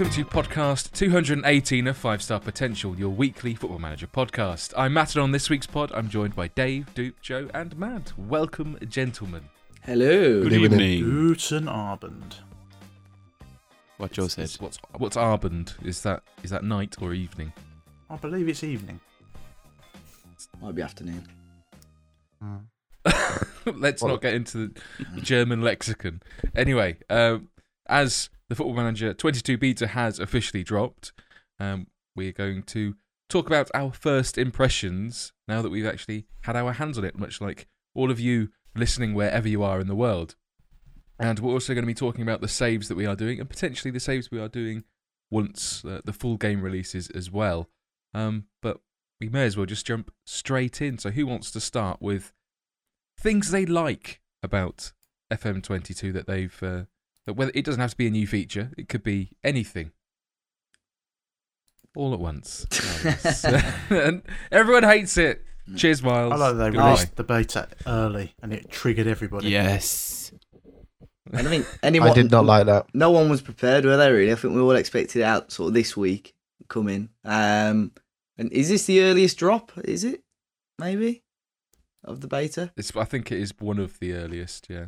welcome to podcast 218 of Five Star Potential, your weekly Football Manager podcast. I'm Matt, and on this week's pod, I'm joined by Dave, Duke, Joe, and Matt. Welcome, gentlemen. Hello. Good evening. Guten Abend. What Joe said. What's what's Arband? Is that is that night or evening? I believe it's evening. Might be afternoon. Let's Well- not get into the German lexicon. Anyway, um, as the Football Manager 22 beta has officially dropped, um, we're going to talk about our first impressions now that we've actually had our hands on it, much like all of you listening wherever you are in the world. And we're also going to be talking about the saves that we are doing and potentially the saves we are doing once uh, the full game releases as well. Um, but we may as well just jump straight in. So, who wants to start with things they like about FM22 that they've uh, that whether it doesn't have to be a new feature, it could be anything. All at once. And everyone hates it. Cheers, Miles. I like that they Goodbye. released the beta early and it triggered everybody. Yes. I don't think anyone. I did not like that. No one was prepared, were they? Really? I think we all expected it out sort of this week coming. Um, and is this the earliest drop? Is it? Maybe of the beta It's, I think it is one of the earliest. Yeah.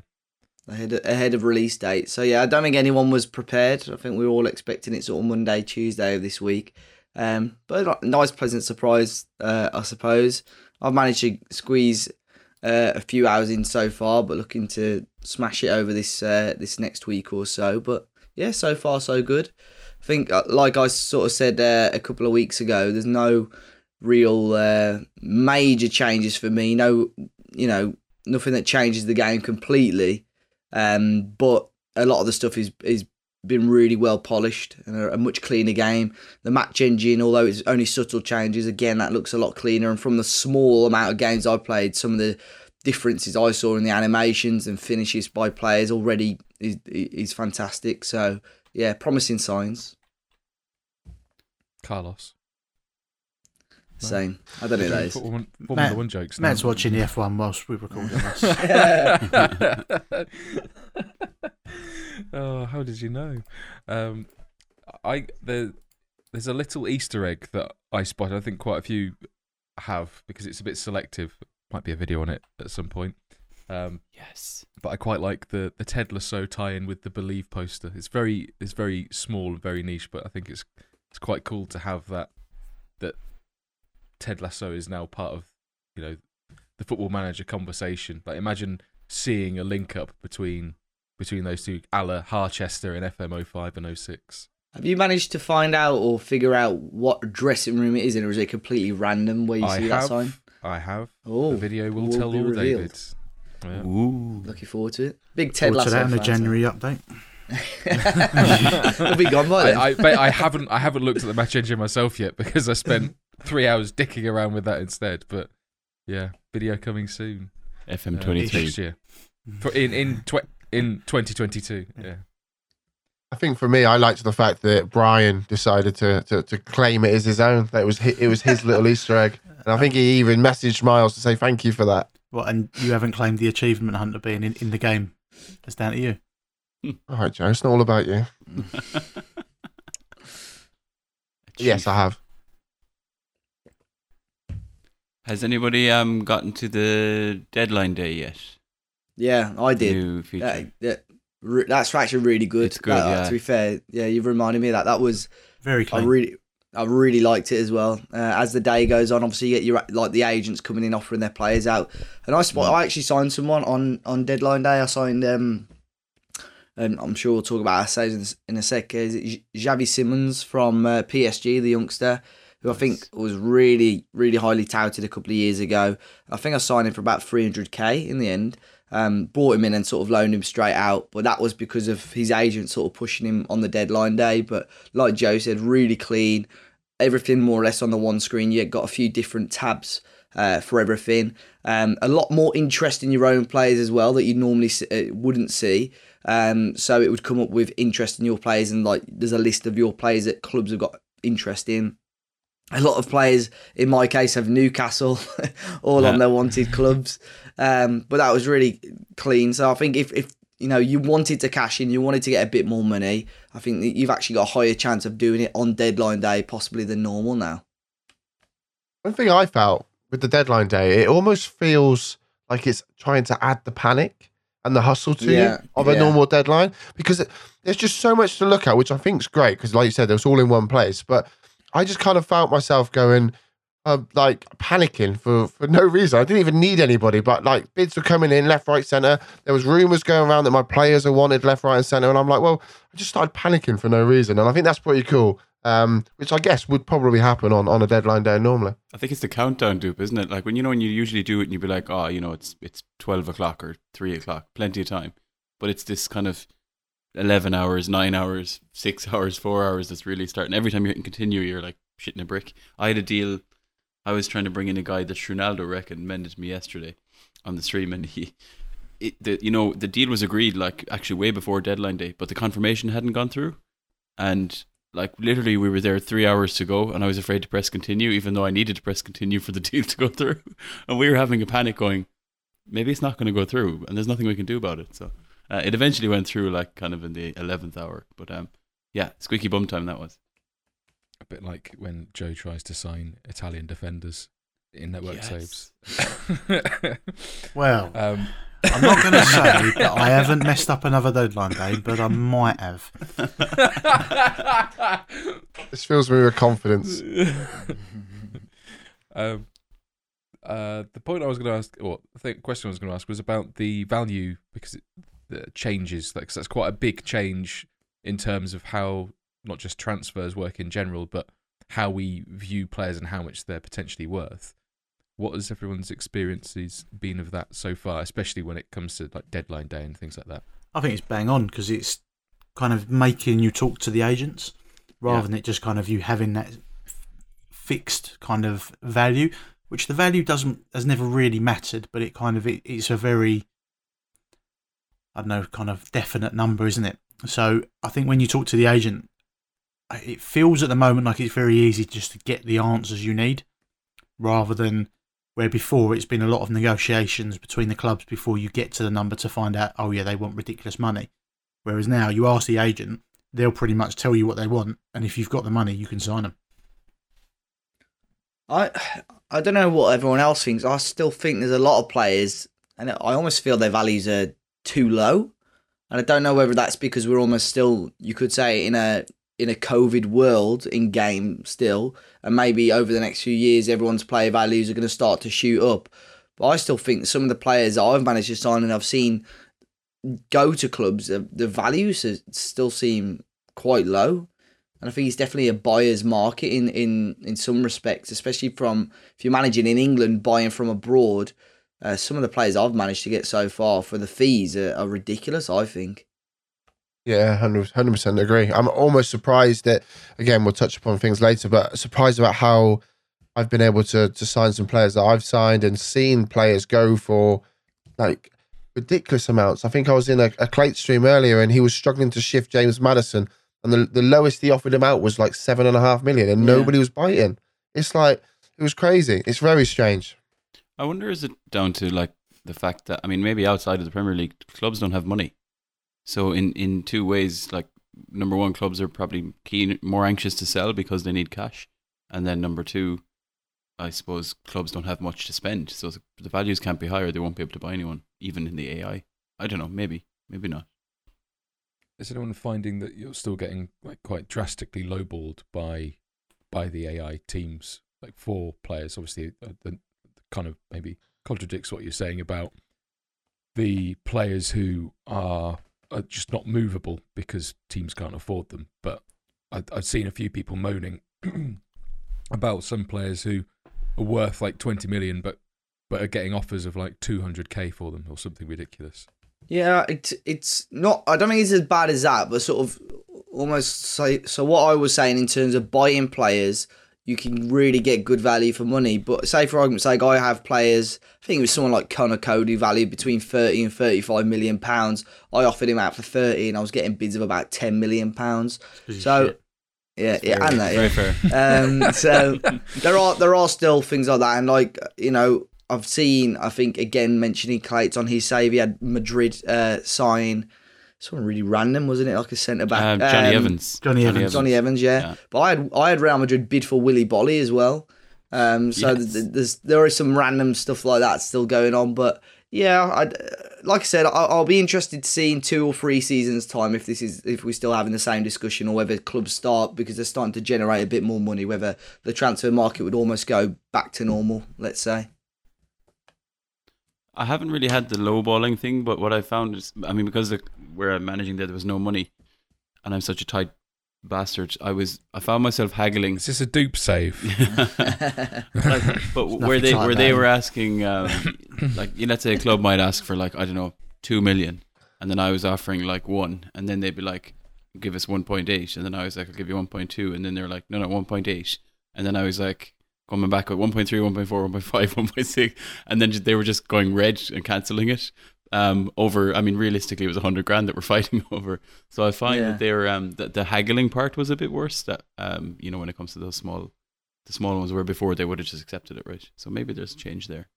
Ahead of, ahead of release date. So yeah, I don't think anyone was prepared. I think we were all expecting it sort of Monday, Tuesday of this week. Um, but nice, pleasant surprise, uh, I suppose. I've managed to squeeze uh, a few hours in so far, but looking to smash it over this uh, this next week or so. But yeah, so far so good. I think, uh, like I sort of said uh, a couple of weeks ago, there's no real uh, major changes for me. No, you know, nothing that changes the game completely. Um, but a lot of the stuff is is been really well polished and a, a much cleaner game. The match engine, although it's only subtle changes, again that looks a lot cleaner. And from the small amount of games I played, some of the differences I saw in the animations and finishes by players already is is fantastic. So yeah, promising signs. Carlos. No. Same. I don't know who that is. Formula Formula Matt- One jokes. now. Matt's watching the F1 whilst we record this. oh, how did you know? Um, I the there's a little Easter egg that I spotted. I think quite a few have because it's a bit selective. Might be a video on it at some point. Um, Yes. but I quite like the the Ted Lasso tie-in with the Believe poster. It's very it's very small and very niche, but I think it's it's quite cool to have that that Ted Lasso is now part of you know the football manager conversation. Like imagine seeing a link up between between those two, a la Harchester in FM 05 and 06. Have you managed to find out or figure out what dressing room it is in, or is it completely random where you I see have, that sign? I have. Oh, the video will, will tell be all, revealed. David. Yeah. Ooh. Looking forward to it. Big Ted Forward to Lasso that in the fan, January update. so- He'll be gone by then. I, I, but I haven't I haven't looked at the match engine myself yet because I spent three hours dicking around with that instead. But yeah, video coming soon. uh, FM23. next year For- in in tw- in 2022. Yeah. I think for me, I liked the fact that Brian decided to, to, to claim it as his own. That it was hi- it was his little Easter egg, and I think he even messaged Miles to say thank you for that. What, and you haven't claimed the achievement hunter being in, in the game. That's down to you. All right, Joe, it's not all about you. Yes, I have. Has anybody um gotten to the deadline day yet? yeah, I did. New feature. That, that, re- that's actually really good. It's good, That- yeah. To be fair, yeah, you've reminded me of that. That was Very I really, I really liked it as well. Uh, as the day goes on, obviously you get your like the agents coming in offering their players out, and I spot, I actually signed someone on on deadline day. I signed um, and I'm sure we'll talk about our saves in, in a sec. Is it J- Xavi Simons from uh, PSG, the youngster, who I think was really really highly touted a couple of years ago. I think I signed him for about 300k in the end. Um, brought him in and sort of loaned him straight out, but that was because of his agent sort of pushing him on the deadline day. But like Joe said, really clean, everything more or less on the one screen. You got a few different tabs uh, for everything. Um, a lot more interest in your own players as well that you normally uh, wouldn't see. Um, so it would come up with interest in your players, and like there's a list of your players that clubs have got interest in. A lot of players, in my case, have Newcastle all on their wanted clubs. Um, but that was really clean. So I think if, if you know you wanted to cash in, you wanted to get a bit more money. I think that you've actually got a higher chance of doing it on deadline day, possibly than normal now. One thing I felt with the deadline day, it almost feels like it's trying to add the panic and the hustle to Yeah, you of a yeah. normal deadline because it, there's just so much to look at, which I think is great because, like you said, it was all in one place. But I just kind of felt myself going, uh, like panicking for for no reason. I didn't even need anybody, but like bids were coming in left, right, center. There was rumors going around that my players are wanted left, right, and center, and I'm like, well, I just started panicking for no reason, and I think that's pretty cool. Um, which I guess would probably happen on, on a deadline day normally. I think it's the countdown dupe, isn't it? Like when you know when you usually do it and you'd be like, oh, you know, it's it's twelve o'clock or three o'clock, plenty of time. But it's this kind of eleven hours, nine hours, six hours, four hours that's really starting. Every time you continue, you're like shitting a brick. I had a deal. I was trying to bring in a guy that Ronaldo recommended to me yesterday on the stream, and he, it, the, you know, the deal was agreed like actually way before deadline day, but the confirmation hadn't gone through, and like literally we were there three hours to go and i was afraid to press continue even though i needed to press continue for the deal to go through and we were having a panic going maybe it's not going to go through and there's nothing we can do about it so uh, it eventually went through like kind of in the 11th hour but um yeah squeaky bum time that was A bit like when Joe tries to sign Italian defenders in network Yes. saves. Well, um, I'm not going to say that I haven't messed up another deadline day, but I might have. This fills me with confidence. um, uh, the point I was going to ask, or the question I was going to ask, was about the value because it the changes. Like 'cause that's quite a big change in terms of how not just transfers work in general, but how we view players and how much they're potentially worth. What has everyone's experiences been of that so far, especially when it comes to like deadline day and things like that? I think it's bang on because it's kind of making you talk to the agents rather Yeah. than it just kind of you having that f- fixed kind of value, which the value doesn't has never really mattered, but it kind of it, it's a very I don't know kind of definite number, isn't it? So I think when you talk to the agent, it feels at the moment like it's very easy just to get the answers you need, rather than where before it's been a lot of negotiations between the clubs before you get to the number to find out, oh yeah, they want ridiculous money. Whereas now you ask the agent, they'll pretty much tell you what they want, and if you've got the money, you can sign them. I I don't know what everyone else thinks. I still think there's a lot of players, and I almost feel their values are too low. And I don't know whether that's because we're almost still, you could say, in a in a COVID world in game still, and maybe over the next few years, everyone's player values are going to start to shoot up. But I still think some of the players I've managed to sign and I've seen go to clubs, the, the values still seem quite low. And I think it's definitely a buyer's market in, in, in some respects, especially from if you're managing in England, buying from abroad. Uh, some of the players I've managed to get so far for the fees are, are ridiculous, I think. Yeah, 100 percent agree. I'm almost surprised that again we'll touch upon things later, but surprised about how I've been able to to sign some players that I've signed and seen players go for like ridiculous amounts. I think I was in a, a Clate stream earlier and he was struggling to shift James Maddison, and the the lowest he offered him out was like seven and a half million, and Yeah. nobody was biting. It's like it was crazy. It's very strange. I wonder is it down to like the fact that I mean maybe outside of the Premier League clubs don't have money. So in in two ways like number one clubs are probably keen more anxious to sell because they need cash and then number two I suppose clubs don't have much to spend so the values can't be higher they won't be able to buy anyone even in the AI. I don't know maybe maybe not. Is anyone finding that you're still getting like quite drastically lowballed by by the AI teams, like for players? Obviously, uh, the kind of maybe contradicts what you're saying about the players who are, are just not movable because teams can't afford them. But I, I've seen a few people moaning about some players who are worth like 20 million, but but are getting offers of like 200k for them or something ridiculous. Yeah, it's it's not. I don't think it's as bad as that, but sort of almost say. So what I was saying in terms of buying players, you can really get good value for money. But say for argument's sake, I have players. I think it was someone like Conor Coady, valued between thirty and thirty-five million pounds. I offered him out for thirty, and I was getting bids of about ten million pounds. So shit. yeah, yeah, and that. Very Yeah. fair. Um, so there are there are still things like that, and like you know, I've seen. I think again mentioning Clates on his save. He had Madrid uh, sign someone really random, wasn't it? Like a centre back. Um, Johnny Um, Evans. Jonny Evans. Jonny Evans, yeah. Yeah. But I had I had Real Madrid bid for Willy Boly as well. Um, so Yes. th- there's there is some random stuff like that still going on. But yeah, I like I said, I, I'll be interested to see in two or three seasons time if this is if we're still having the same discussion or whether clubs start because they're starting to generate a bit more money. Whether the transfer market would almost go back to normal, let's say. I haven't really had the lowballing thing, but what I found is, I mean, because the, where I'm managing there, there was no money, and I'm such a tight bastard. I was, I found myself haggling. Is this a dupe save? like, but where they like where they were asking, um, like, you know, let's say a club might ask for like I don't know two million, and then I was offering like one, and then they'd be like, give us one point eight, and then I was like, I'll give you one point two, and then they're like, no, no, one point eight, and then I was like. Coming back at 1.3, 1.4, 1.5, 1.6, and then they were just going red and cancelling it um, over. I mean, realistically, it was 100 grand that we're fighting over. So I find Yeah. that they're um, the, the haggling part was a bit worse. That um, you know, when it comes to those small the small ones where before they would have just accepted it, right? So maybe there's a change there.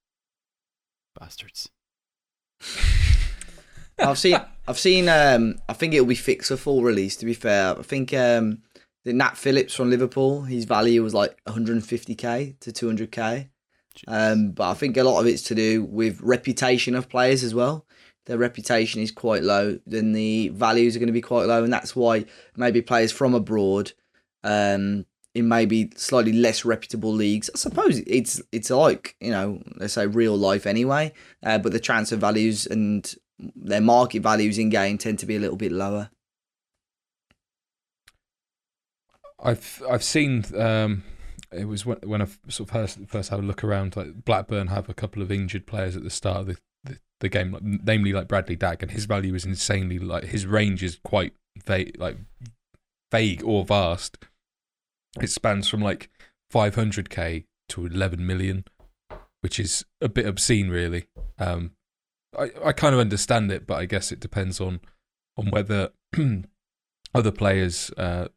Bastards. I've seen. I've seen. Um, I think it'll be fixed for full release. To be fair, I think um, Nat Phillips from Liverpool, his value was like 150k to 200k. Um, but I think a lot of it's to do with reputation of players as well. Their reputation is quite low, then the values are going to be quite low, and that's why maybe players from abroad, um, in maybe slightly less reputable leagues. I suppose it's it's like you know let's say real life anyway, uh, but the transfer values and their market values in game tend to be a little bit lower. I've I've seen um, it was when when I sort of first, first had a look around. Like Blackburn have a couple of injured players at the start of the the, the game, like, namely like Bradley Dack, and his value is insanely like his range is quite vague, like vague or vast. It spans from like 500k to 11 million, which is a bit obscene, really. Um, I I kind of understand it, but I guess it depends on on whether other players. Uh,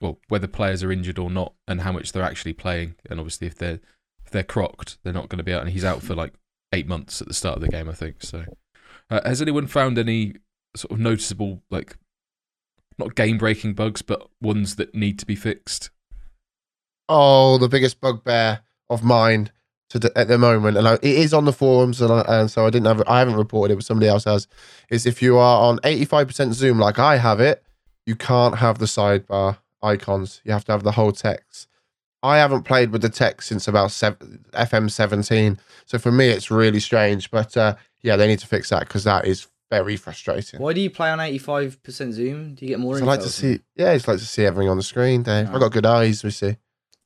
well, whether players are injured or not, and how much they're actually playing. And obviously, if they're if they're crocked, they're not going to be out. And he's out for like eight months at the start of the game, I think. So, uh, has anyone found any sort of noticeable, like, not game breaking bugs, but ones that need to be fixed? Oh, the biggest bugbear of mine to at the moment, and I, it is on the forums, and, I, and so I didn't have, I haven't reported it, but somebody else has. Is if you are on eighty five percent Zoom, like I have it, you can't have the sidebar icons. You have to have the whole text. I haven't played with the text since about seven, FM seventeen, so for me it's really strange. But uh, yeah, they need to fix that because that is very frustrating. Why do you play on eighty five percent zoom? Do you get more? So I like to or something? see, yeah, it's like to see everything on the screen, Dave. I got good eyes, we see.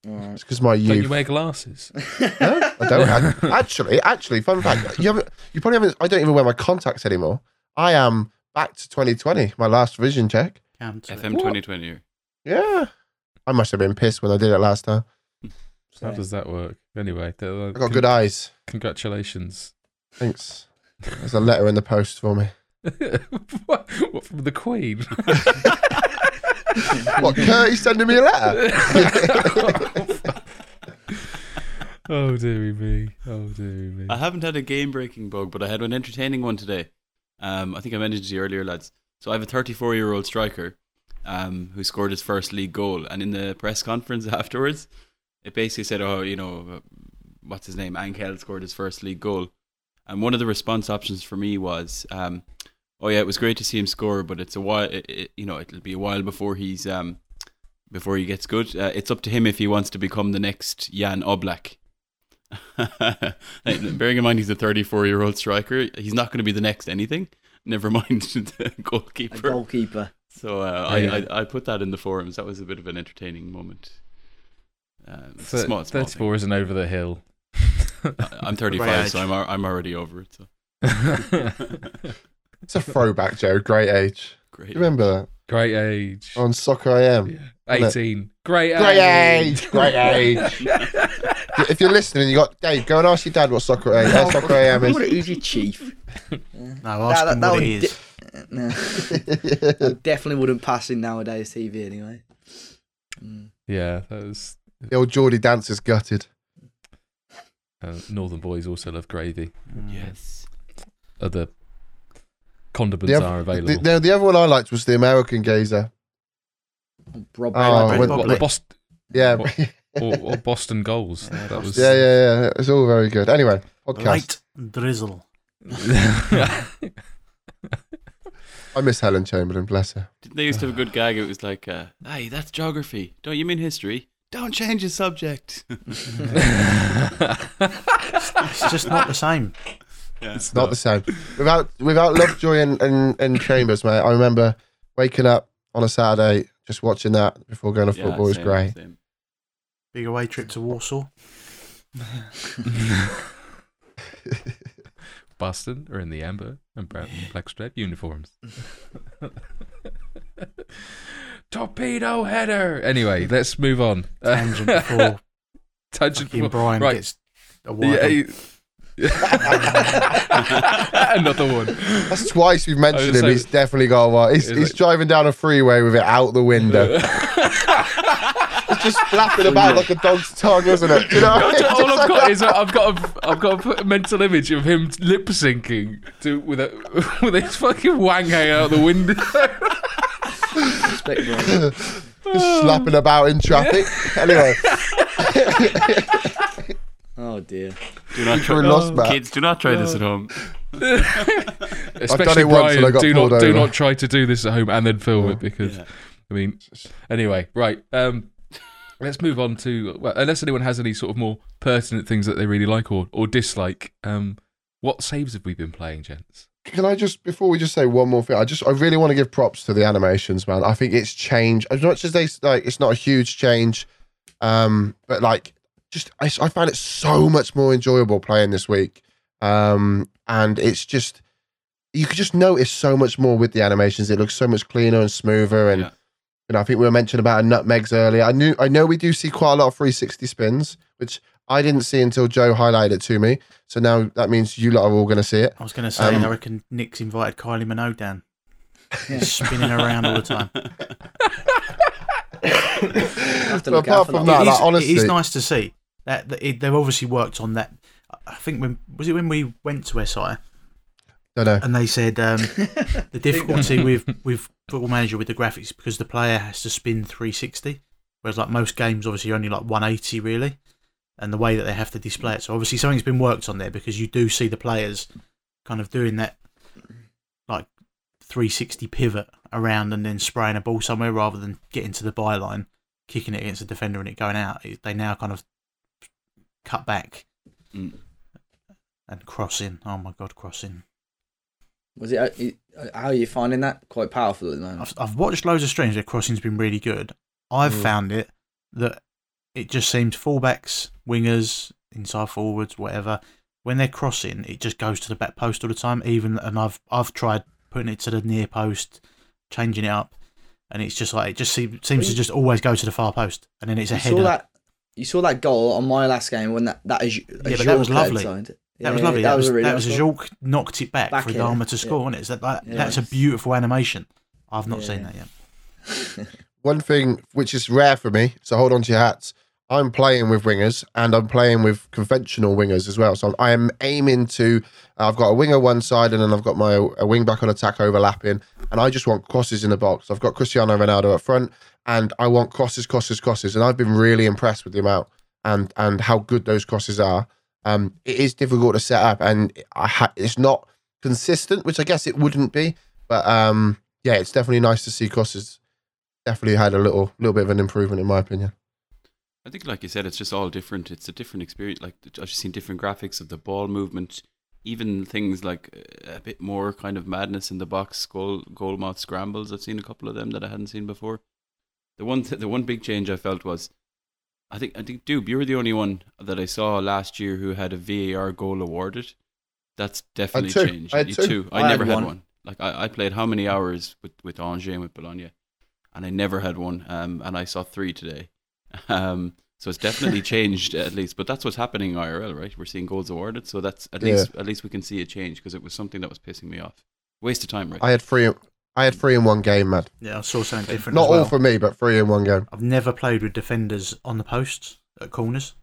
Alright. It's because my Don't you wear glasses? No, I don't. I- actually, actually, fun fact. You haven't. You probably haven't. I don't even wear my contacts anymore. I am back to 2020. My last vision check. Cancel it. FM 2020. Yeah. I must have been pissed when I did it last time. How does that work? Anyway, uh, I got good eyes. Congratulations. Thanks. There's a letter in the post for me. what, what from the Queen? What? Kurt's sending me a letter. oh dearie me! Oh dearie me! I haven't had a game breaking bug, but I had an entertaining one today. Um, I think I mentioned to you earlier, lads. So I have a 34 year old striker um, who scored his first league goal, and in the press conference afterwards, it basically said, "Oh, you know, what's his name? Ankel scored his first league goal." And one of the response options for me was, um, "Oh yeah, it was great to see him score, but it's a while. It, it, you know, it'll be a while before he's um, before he gets good. Uh, it's up to him if he wants to become the next Jan Oblak." Bearing in mind he's a 34 year old striker, he's not going to be the next anything. Never mind the A goalkeeper. Goalkeeper. So uh, yeah. I, I I put that in the forums. That was a bit of an entertaining moment. Um, it's a Thir- small, small thing. 34 isn't over the hill. I- I'm 35, so I'm I'm already over it. So It's a throwback, Joe. Great age. great. Remember that Great age. on Soccer AM? Yeah. 18. Great Great age. age. Great age. if you're listening, you got Dave. Go and ask your dad what Soccer A, uh, Soccer AM What is. who's your chief? No, ask That- him that what would it is. No. That definitely wouldn't pass in nowadays TV anyway. Mm. Yeah, that was. the old Geordie dancer's gutted. Uh, Northern boys also love gravy. Mm. Yes. Other condiments The, are available. the, no, the other one I liked was the American Gazer. Rob Oh, Red when- Bull. or, Boston, Yeah, What? or, or Boston goals. Yeah, that was yeah, yeah. It's all very good. Anyway, podcast. Light drizzle. I miss Helen Chamberlain. Bless her. Didn't they used to have a good gag? It was like, uh, "Hey, that's geography. Don't you mean history? Don't change the subject." It's just not the same. yeah. It's not the same. Without without Lovejoy and, and, and Chambers, mate. I remember waking up on a Saturday just watching that before going to Yeah, football was great. same. Big away trip to Warsaw. Boston or in the amber and brown and black striped uniforms. Torpedo header. Anyway, let's move on. Tangent before Tangent before- Brian right. gets a wide Yeah, one. Another one. That's twice we've mentioned him. like- he's definitely got one. He's, It's he's like- driving down a freeway with it out the window. It's just flapping about like a dog's tongue, isn't it? You know? All I've got is I've got a, I've got a mental image of him lip syncing to with a with his fucking wang hanging out the window. Just slapping about in traffic. Anyway, Oh dear. Do not we're try, lost, Matt. kids. Do not try this at home. Especially it once and I Brian. got Do not pulled do over. not try to do this at home and then film it because Yeah. I mean anyway right. Um, let's move on to well, unless anyone has any sort of more pertinent things that they really like or or dislike. Um, what saves have we been playing, gents? can I just before we just say one more thing? I just I really want to give props to the animations, man. I think it's changed as much as they like. It's not a huge change, um, but like just I, I found it so much more enjoyable playing this week, um, and it's just you could just notice so much more with the animations. It looks so much cleaner and smoother, and Yeah. You know I think we were mentioning about nutmegs earlier. I knew I know we do see quite a lot of 360 spins, which I didn't see until Joe highlighted it to me. So now that means you lot are all going to see it. I was going to say, Um, I reckon Nick's invited Kylie Minogue down. Yeah. He's spinning around all the time. have But apart from that. that, it, like, is, honestly- it is nice to see that, that it, they've obviously worked on that. I think when was it when we went to SI Don't know. and they said um, the difficulty with with Football Manager with the graphics because the player has to spin 360, whereas like most games obviously only like 180 really, and the way that they have to display it. So obviously something's been worked on there because you do see the players kind of doing that like 360 pivot around and then spraying a ball somewhere rather than getting to the byline, kicking it against the defender and it going out. They now kind of cut back Mm. and crossing. Oh my god, crossing! Was it? uh, How are you finding that? Quite powerful at the moment. I've, I've watched loads of streams where crossing's been really good. I've Mm. found it that it just seems fullbacks, wingers, inside forwards, whatever. When they're crossing, it just goes to the back post all the time. Even and I've I've tried putting it to the near post, changing it up, and it's just like it just seems, seems to just always go to the far post, and then it's a You header. saw that? You saw that goal on my last game when that that is Yeah, but that was lovely. Signed. That was lovely. That, was that was, nice a goal. Knocked it back, Back for here, Dharma to yeah. score, wasn't it? So that, Yeah. that's a beautiful animation. I've not Yeah. seen that yet. One thing which is rare for me, so hold on to your hats. I'm playing with wingers and I'm playing with conventional wingers as well. So I'm, I am aiming to. I've got a winger one side and then I've got my a wing back on attack overlapping, and I just want crosses in the box. I've got Cristiano Ronaldo up front, and I want crosses, crosses, crosses. And I've been really impressed with the amount and and how good those crosses are. Um, it is difficult to set up, and ha- it's not consistent, which I guess it wouldn't be. But um, yeah, it's definitely nice to see crosses definitely had a little little bit of an improvement in my opinion. I think, like you said, it's just all different. It's a different experience. Like I've seen different graphics of the ball movement, even things like uh, a bit more kind of madness in the box, goal goal mouth scrambles. I've seen a couple of them that I hadn't seen before. The one th- the one big change I felt was, I think I think Dube, you were the only one that I saw last year who had a VAR goal awarded. That's definitely changed. I had You two. two. I, I never had one. one. Like I, I played how many hours with with Angers and with Bologna, and I never had one. Um, and I saw three today. Um, so it's definitely changed at least, but that's what's happening in IRL, right? We're seeing goals awarded, so that's at Yeah. least at least we can see a change because it was something that was pissing me off. Waste of time, right? I had three. I had three in one game, man. Yeah, I saw something different. Not as well. all for me, but three in one game. I've never played with defenders on the posts at corners.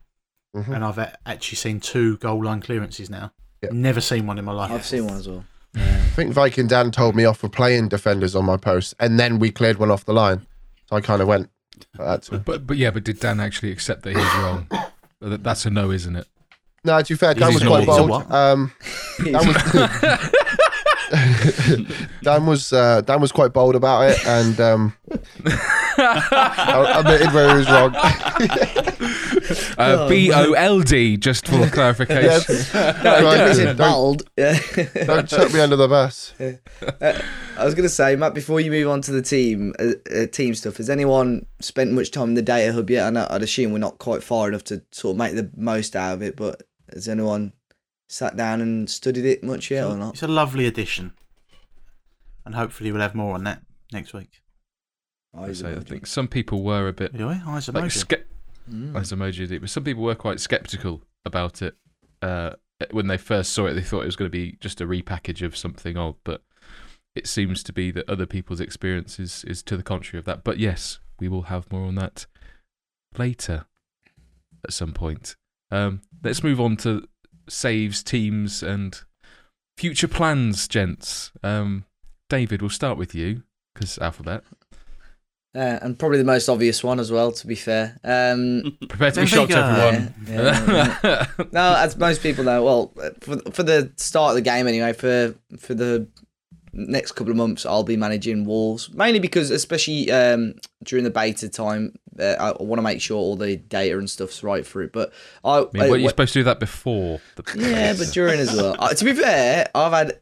Mhm. and I've actually seen two goal line clearances now. Yep. Never seen one in my life. I've seen one as well. I think Viking Dan told me off for playing defenders on my post, and then we cleared one off the line. So I kind of went. That's But but yeah, but did Dan actually accept that he was wrong? That's a no, isn't it? no. To be fair, Dan He's was quite not- he's a bold. Um, Dan was, Dan was uh, Dan was quite bold about it, and um, I admitted where he was wrong. Uh, Oh, B O L D, just for clarification. yes. No, Right, I definitely said don't- bald. Yeah. Don't chuck me under the bus. I was going to say, Matt, before you move on to the team uh, uh, team stuff, has anyone spent much time in the data hub yet? I know, I'd assume we're not quite far enough to sort of make the most out of it, but has anyone sat down and studied it much yet or not? It's a lovely addition, and hopefully we'll have more on that next week. I So I think some people were a bit Anyway, eyes like emoji. ske- Mm. as emoji did, but some people were quite skeptical about it. Uh, when they first saw it, they thought it was going to be just a repackage of something old, but it seems to be that other people's experience is, is to the contrary of that. But yes, we will have more on that later at some point. Um, let's move on to saves, teams, and future plans, gents. Um, David, we'll start with you because alphabet. Uh, and probably the most obvious one as well, to be fair. Um, Prepare to be shocked, Benfica. everyone. Yeah, yeah, no, as most people know, well, for for the start of the game anyway, for for the next couple of months, I'll be managing Wolves mainly because, especially um, during the beta time, uh, I want to make sure all the data and stuff's right for it. But I, I mean, weren't you supposed to do that before? The yeah, but during as well. Uh, to be fair, I've had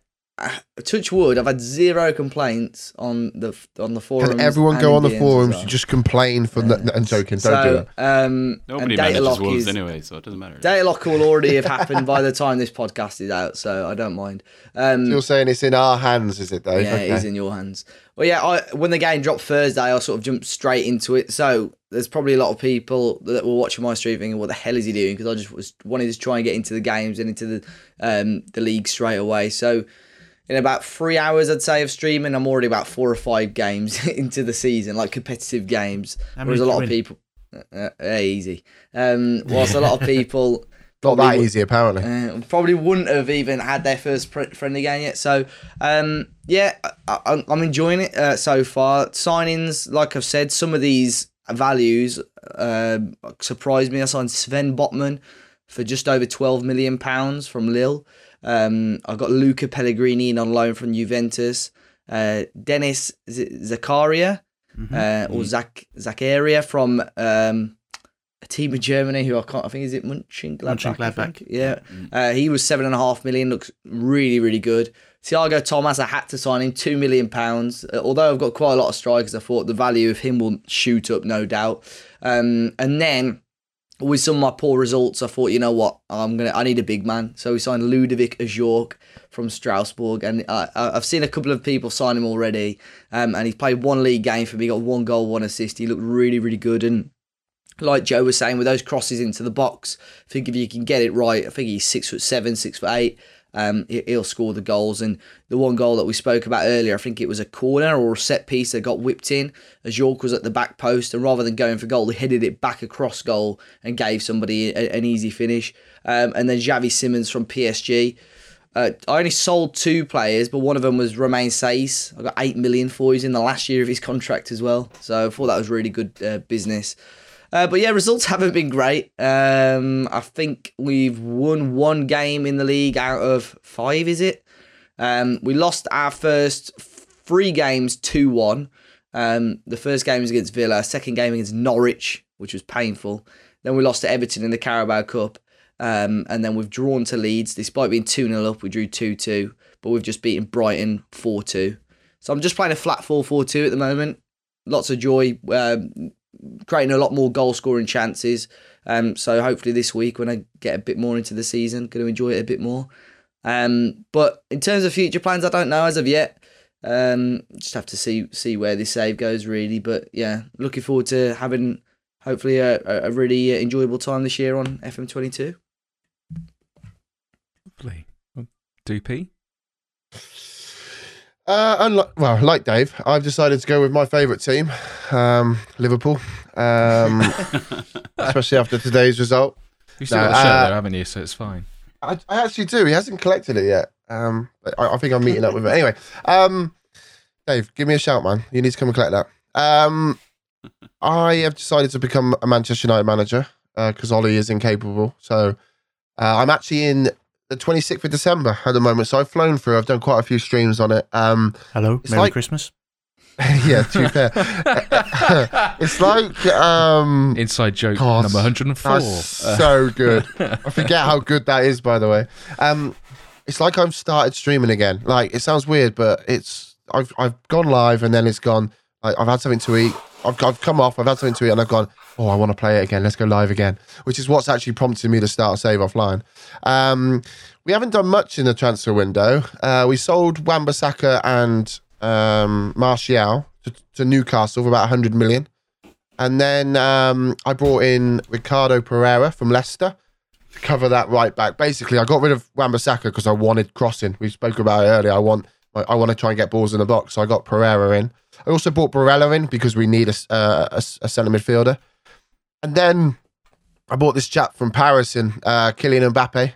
touch wood. I've had zero complaints on the on the forums. Can everyone go on in the forums well. just complain for? Yeah. No, I'm joking. Don't so, do that. Um, Nobody and data manages lock Wolves is, anyway, so it doesn't matter. Data lock will already have happened by the time this podcast is out, so I don't mind. Um, You're saying it's in our hands, is it, Dave? yeah, it is in your hands. Well, yeah, I, when the game dropped Thursday, I sort of jumped straight into it. So there's probably a lot of people that were watching my stream thinking, "What the hell is he doing?" Because I just was wanted to try and get into the games and into the um, the league straight away. So in about three hours, I'd say of streaming, I'm already about four or five games into the season, like competitive games. Whereas a lot of people, uh, uh, easy. Um, whilst a lot of people Not that would- easy, apparently. uh, probably wouldn't have even had their first pr- friendly game yet. So, um, yeah, I, I'm enjoying it uh, so far. Signings, like I've said, some of these values uh, surprised me. I signed Sven Botman for just over 12 million pounds from Lille. Um, I got Luca Pellegrini in on loan from Juventus. Uh, Denis Z- Zakaria Mhm. uh, or Zach Zakaria from um, a team in Germany who I can't. I think is it Mönchengladbach. Mönchengladbach. Yeah, uh, he was seven and a half million. Looks really really good. Thiago Tomás, I had to sign him two million pounds. Uh, although I've got quite a lot of strikers, I thought the value of him will shoot up, no doubt. Um, and then with some of my poor results, I thought, you know what, I'm gonna, I need a big man. So we signed Ludovic Ajorque from Strasbourg, and I've seen a couple of people sign him already. Um, and he's played one league game for me, got one goal, one assist. He looked really, really good, and like Joe was saying, with those crosses into the box, I think if you can get it right, I think he's six foot seven, six foot eight. Um, he- he'll score the goals. And the one goal that we spoke about earlier, I think it was a corner or a set piece that got whipped in. Ajorque was at the back post, and rather than going for goal, he headed it back across goal and gave somebody a, an easy finish. Um, and then Xavi Simons from PSG. Uh, I only sold two players, but one of them was Romain Saïss. I got eight million for his in the last year of his contract as well. So I thought that was really good uh, business. Uh, but yeah, results haven't been great. Um, I think we've won one game in the league out of five. Is it? Um, we lost our first three games two one. Um, the first game was against Villa. Second game against Norwich, which was painful. Then we lost to Everton in the Carabao Cup. Um, and then we've drawn to Leeds. Despite being 2 0 up, we drew 2 2. But we've just beaten Brighton 4 2. So I'm just playing a flat 4 4 2 at the moment. Lots of joy. Um, creating a lot more goal scoring chances. Um, so hopefully this week, when I get a bit more into the season, going to enjoy it a bit more. Um, but in terms of future plans, I don't know as of yet. Um, just have to see see where this save goes, really. But yeah, looking forward to having hopefully a, a really enjoyable time this year on FM22. Lovely. Well, Doopy? Uh, unlike, well, like Dave, I've decided to go with my favourite team, um, Liverpool, um, especially after today's result. You've still No, got the shirt uh, there, haven't you? So it's fine. I, I actually do. He hasn't collected it yet. Um, but I, I think I'm meeting up with him anyway. Um, Dave, give me a shout, man. You need to come and collect that. Um, I have decided to become a Manchester United manager because Ollie is incapable. So uh, I'm actually in the 26th of December at the moment. So I've flown through. I've done quite a few streams on it. Um, Hello, Merry like- Christmas. yeah, to be fair, it's like um, Inside joke God, number 104. That's Uh, so good. I forget how good that is, by the way. Um, it's like I've started streaming again. Like it sounds weird, but it's I've I've gone live and then it's gone. Like, I've had something to eat. I've I've come off. I've had something to eat and I've gone. Oh, I want to play it again. Let's go live again. Which is what's actually prompted me to start Save Offline. Um, we haven't done much in the transfer window. Uh, we sold Wan-Bissaka and um, Martial to, to Newcastle for about 100 million. And then um, I brought in Ricardo Pereira from Leicester to cover that right back. Basically, I got rid of Wan-Bissaka because I wanted crossing. We spoke about it earlier. I want I, want to try and get balls in the box. So I got Pereira in. I also brought Barella in because we need a, uh, a, a centre midfielder. And then I bought this chap from Paris in uh, Kylian Mbappe.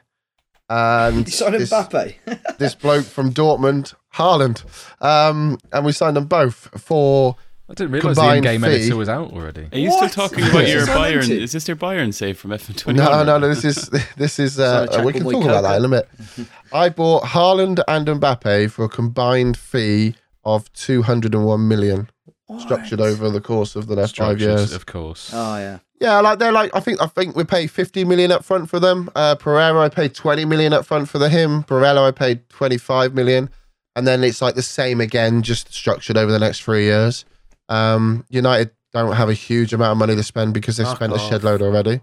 And You signed this- Mbappe. this bloke from Dortmund, Haaland. Um, and we signed them both for I didn't realise the in-game fee. editor was out already. Are you What? still talking about your Is Bayern? Is this your Bayern save from FM21? No, no, no. This is this is. Uh, Sorry, we can talk Boy about that in a minute. I bought Haaland and Mbappe for a combined fee of two hundred and one million, structured over the course of the next five years. of course. Oh yeah. Yeah, like they're like I think I think we paid fifty million up front for them. Uh, Pereira, I paid twenty million up front for the him. Barella, I paid twenty five million, and then it's like the same again, just structured over the next three years. Um, United don't have a huge amount of money to spend because they've Fuck spent a off. shed load already.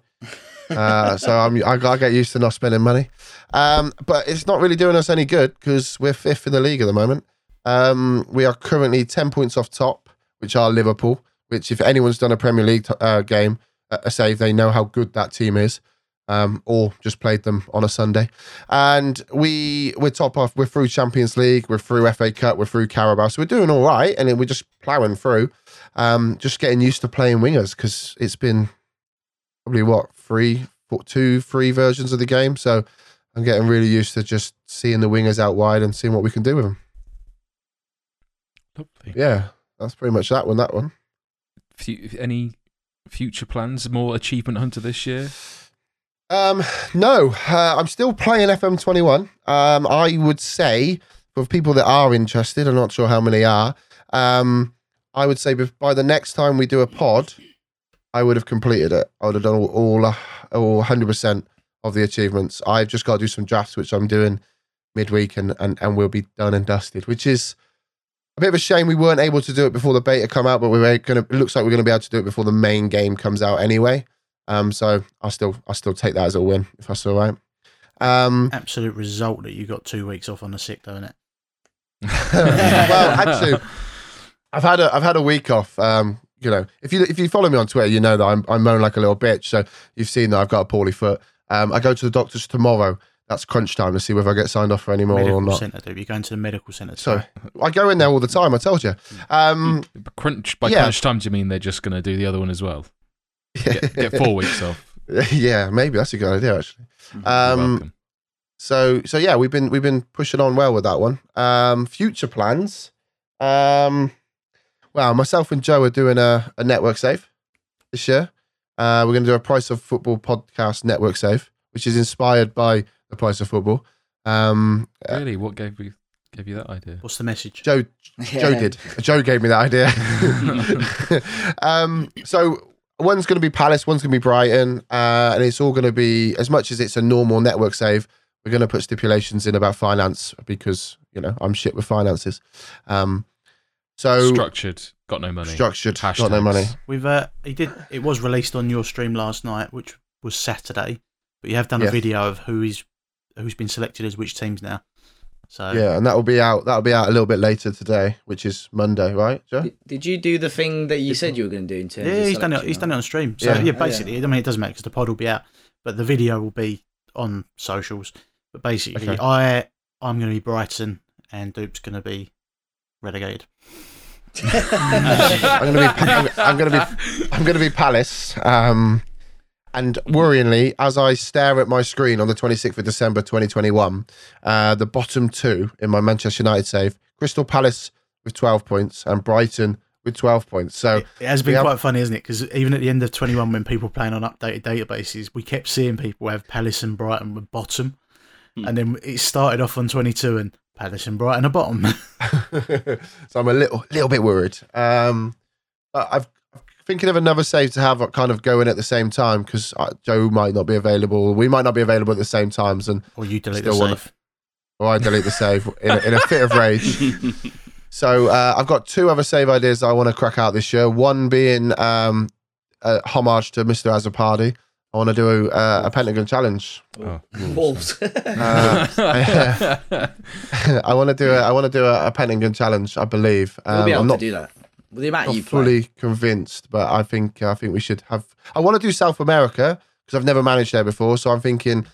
Uh, so I'm I get used to not spending money. Um, but it's not really doing us any good because we're fifth in the league at the moment. Um, we are currently ten points off top, which are Liverpool. Which, if anyone's done a Premier League t- uh, game, a save, they know how good that team is. Um, or just played them on a Sunday, and we we're top off. We're through Champions League, we're through FA Cup, we're through Carabao, so we're doing all right, and then we're just ploughing through. Um, just getting used to playing wingers because it's been probably what three, four, two, three versions of the game. So I'm getting really used to just seeing the wingers out wide and seeing what we can do with them. Lovely. Yeah, that's pretty much that one. That one. Fu- any future plans? More achievement hunter this year? Um, no, uh, I'm still playing FM21. Um, I would say for people that are interested, I'm not sure how many are. Um, I would say by the next time we do a pod, I would have completed it. I would have done all, all, all 100% of the achievements. I've just got to do some drafts, which I'm doing midweek, and, and, and we'll be done and dusted, which is a bit of a shame we weren't able to do it before the beta come out, but we're gonna. It looks like we're gonna be able to do it before the main game comes out anyway. Um, so I still I still take that as a win if that's all right. Um, Absolute result that you got two weeks off on the sick, though, isn't it? well, actually, I've had a I've had a week off. Um, you know, if you if you follow me on Twitter, you know that I'm I moan like a little bitch. So you've seen that I've got a poorly foot. Um, I go to the doctors tomorrow. That's crunch time to see whether I get signed off for any more or medical not. centre, dude. You're going to the medical centre. So I go in there all the time. I told you. Um, Crunch by Yeah. crunch time, do you mean they're just going to do the other one as well? Get, get four weeks off. yeah, maybe that's a good idea actually. You're Um, welcome. So so yeah, we've been we've been pushing on well with that one. Um, future plans. Um, well, myself and Joe are doing a, a network save this year. Uh, we're going to do a Price of Football podcast network save, which is inspired by the to Football. Um, uh, Really? What gave you gave you that idea? what's the message? Joe Joe Yeah. did. Joe gave me that idea. um, so one's going to be Palace, one's going to be Brighton, uh, and it's all going to be as much as it's a normal network save. We're going to put stipulations in about finance because you know I'm shit with finances. Um, so Structured. Got no money. structured, got no money. We've uh, he did. It was released on your stream last night, which was Saturday. But you have done Yeah. a video of who is who's been selected as which teams now. So Yeah, and that will be out. That'll be out a little bit later today, which is Monday, right, Joe? Did- Did you do the thing that you said you were going to do in terms yeah, of he's done it. He's done it on stream. So Yeah. yeah, Oh, basically, I mean, it doesn't matter because the pod will be out, but the video will be on socials. But basically, Okay. I I'm going to be Brighton and Dupe's going to be relegated. I'm gonna be. I'm, I'm gonna be. I'm gonna be Palace. Um, And worryingly, as I stare at my screen on the 26th of December 2021, uh, the bottom two in my Manchester United save Crystal Palace with 12 points and Brighton with 12 points. So It, it has been we have- quite funny, isn't it? Because even at the end of 21, when people were playing on updated databases, we kept seeing people have Palace and Brighton with bottom. Hmm. And then it started off on 22 and Palace and Brighton are bottom. so I'm a little little bit worried. Um, I've I'm thinking of another save to have kind of going at the same time because Joe might not be available. We might not be available at the same times, and or you delete the Still wanna- save. or I delete the save in a, in a fit of rage. So uh, I've got two other save ideas I want to crack out this year. One being um, a homage to Mr. Azzopardi. I want to do uh, a Pentagon challenge. Oh. Wolves. Uh, I want to do a, I want to do a, a Pentagon challenge. I believe. we'll Um, be able I'm to not do that. The amount not you play. fully convinced, but I think I think we should have. I want to do South America because I've never managed there before, so I'm thinking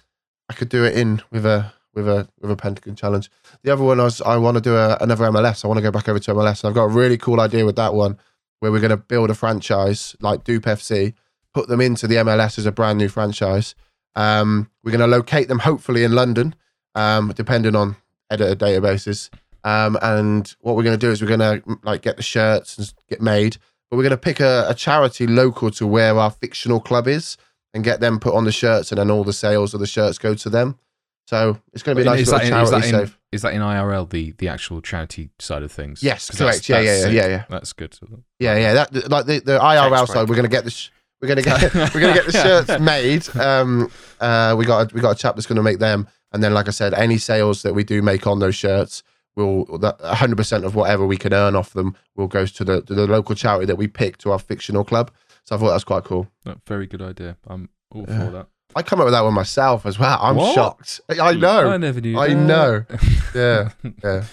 I could do it in with a with a with a Pentagon challenge. The other one I was I want to do a, another MLS. I want to go back over to MLS, and I've got a really cool idea with that one where we're going to build a franchise like Dupe FC, put them into the MLS as a brand new franchise. Um, we're going to locate them hopefully in London, um, depending on editor databases. Um, and what we're going to do is we're going to like get the shirts and get made, but we're going to pick a, a charity local to where our fictional club is and get them put on the shirts, and then all the sales of the shirts go to them. So it's going to be a nice is, that in, is, that in, save. is that in IRL the the actual charity side of things? Yes, correct. Yeah, yeah, sick. yeah, yeah. That's good. Yeah, yeah. That like the, the IRL Tax side, break. we're going to get the. Sh- we're gonna get we're gonna get the shirts made. Um, uh, we got a, we got a chap that's gonna make them, and then like I said, any sales that we do make on those shirts will that 100 percent of whatever we can earn off them will go to the to the local charity that we pick to our fictional club. So I thought that was quite cool. No, very good idea. I'm all Yeah. for that. I come up with that one myself as well. I'm What? shocked. I know. I know. never knew. I that. know. Yeah, yeah.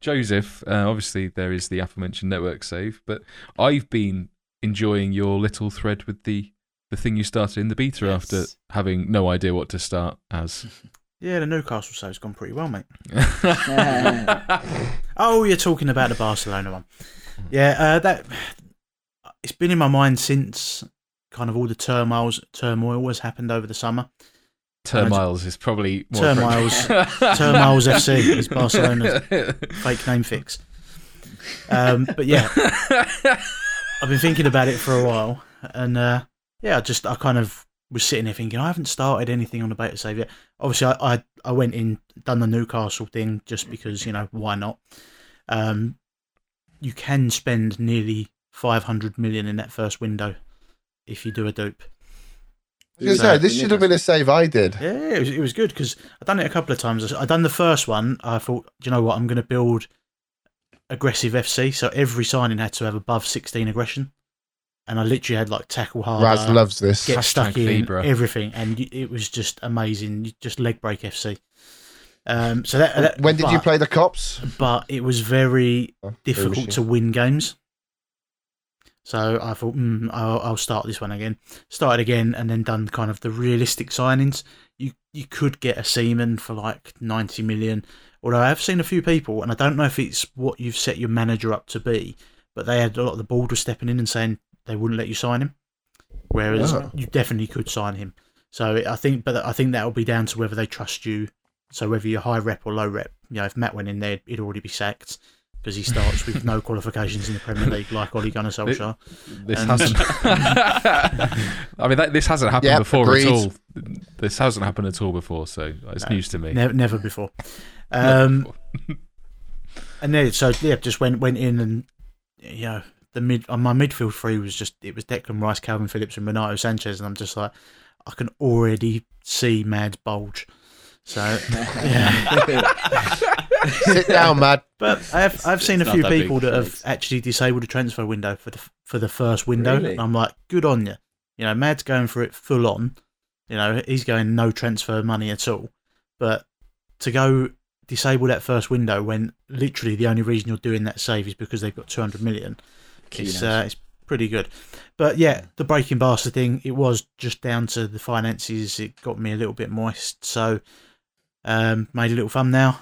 Joseph, uh, obviously there is the aforementioned network save, but I've been enjoying your little thread with the the thing you started in the beta Yes. after having no idea what to start as. Yeah, the Newcastle save's gone pretty well, mate. Oh, you're talking about the Barcelona one. Yeah, uh, that it's been in my mind since kind of all the turmoils turmoil has happened over the summer. Turmiles is probably Turmiles- appropriate. Turmiles FC is Barcelona's Fake name fix. Um, but yeah, I've been thinking about it for a while, and uh, yeah, I just I kind of was sitting there thinking I haven't started anything on the beta save yet. Obviously, I I, I went in done the Newcastle thing just because you know why not. Um, you can spend nearly five hundred million in that first window if you do a dupe. I say, this should have been a save I did. Yeah, it was, it was good because I've done it a couple of times. I've done the first one. I thought, you know what? I'm going to build aggressive FC. So every signing had to have above 16 aggression, and I literally had like tackle hard, Raz loves this. get Hashtag stuck in, Vibra. everything, and it was just amazing. Just leg break FC. Um, so that, that When did you play the cops? But it was very Oh, difficult to win games. So I thought, mm, I'll, I'll start this one again. Started again, and then done kind of the realistic signings. You you could get a Seaman for like ninety million. Although I have seen a few people, and I don't know if it's what you've set your manager up to be, but they had a lot of the board was stepping in and saying they wouldn't let you sign him, whereas Oh. you definitely could sign him. So I think, but I think that will be down to whether they trust you. So whether you're high rep or low rep, you know, if Matt went in there, he'd already be sacked because he starts with no qualifications in the Premier League, like Ole Gunnar Solskjaer. This And- hasn't. I mean, that, this hasn't happened Yep, before agreed. at all. This hasn't happened at all before, so it's No, news to me. Never, never before. Um, and then so yeah, just went went in and you know the mid uh, my midfield three was just it was Declan Rice, Kalvin Phillips, and Renato Sanches, and I'm just like I can already see Mad's bulge. So yeah. Sit down, Mad. But I've I've seen It's a few that people that have thanks. actually disabled the transfer window for the for the first window. Really? And I'm like, good on you. You know, Mad's going for it full on. You know, he's going no transfer money at all. But to go disable that first window when literally the only reason you're doing that save is because they've got 200 million, it's uh, it's pretty good. But yeah, the breaking Barca thing, it was just down to the finances. It got me a little bit moist, so um, made a little thumbnail.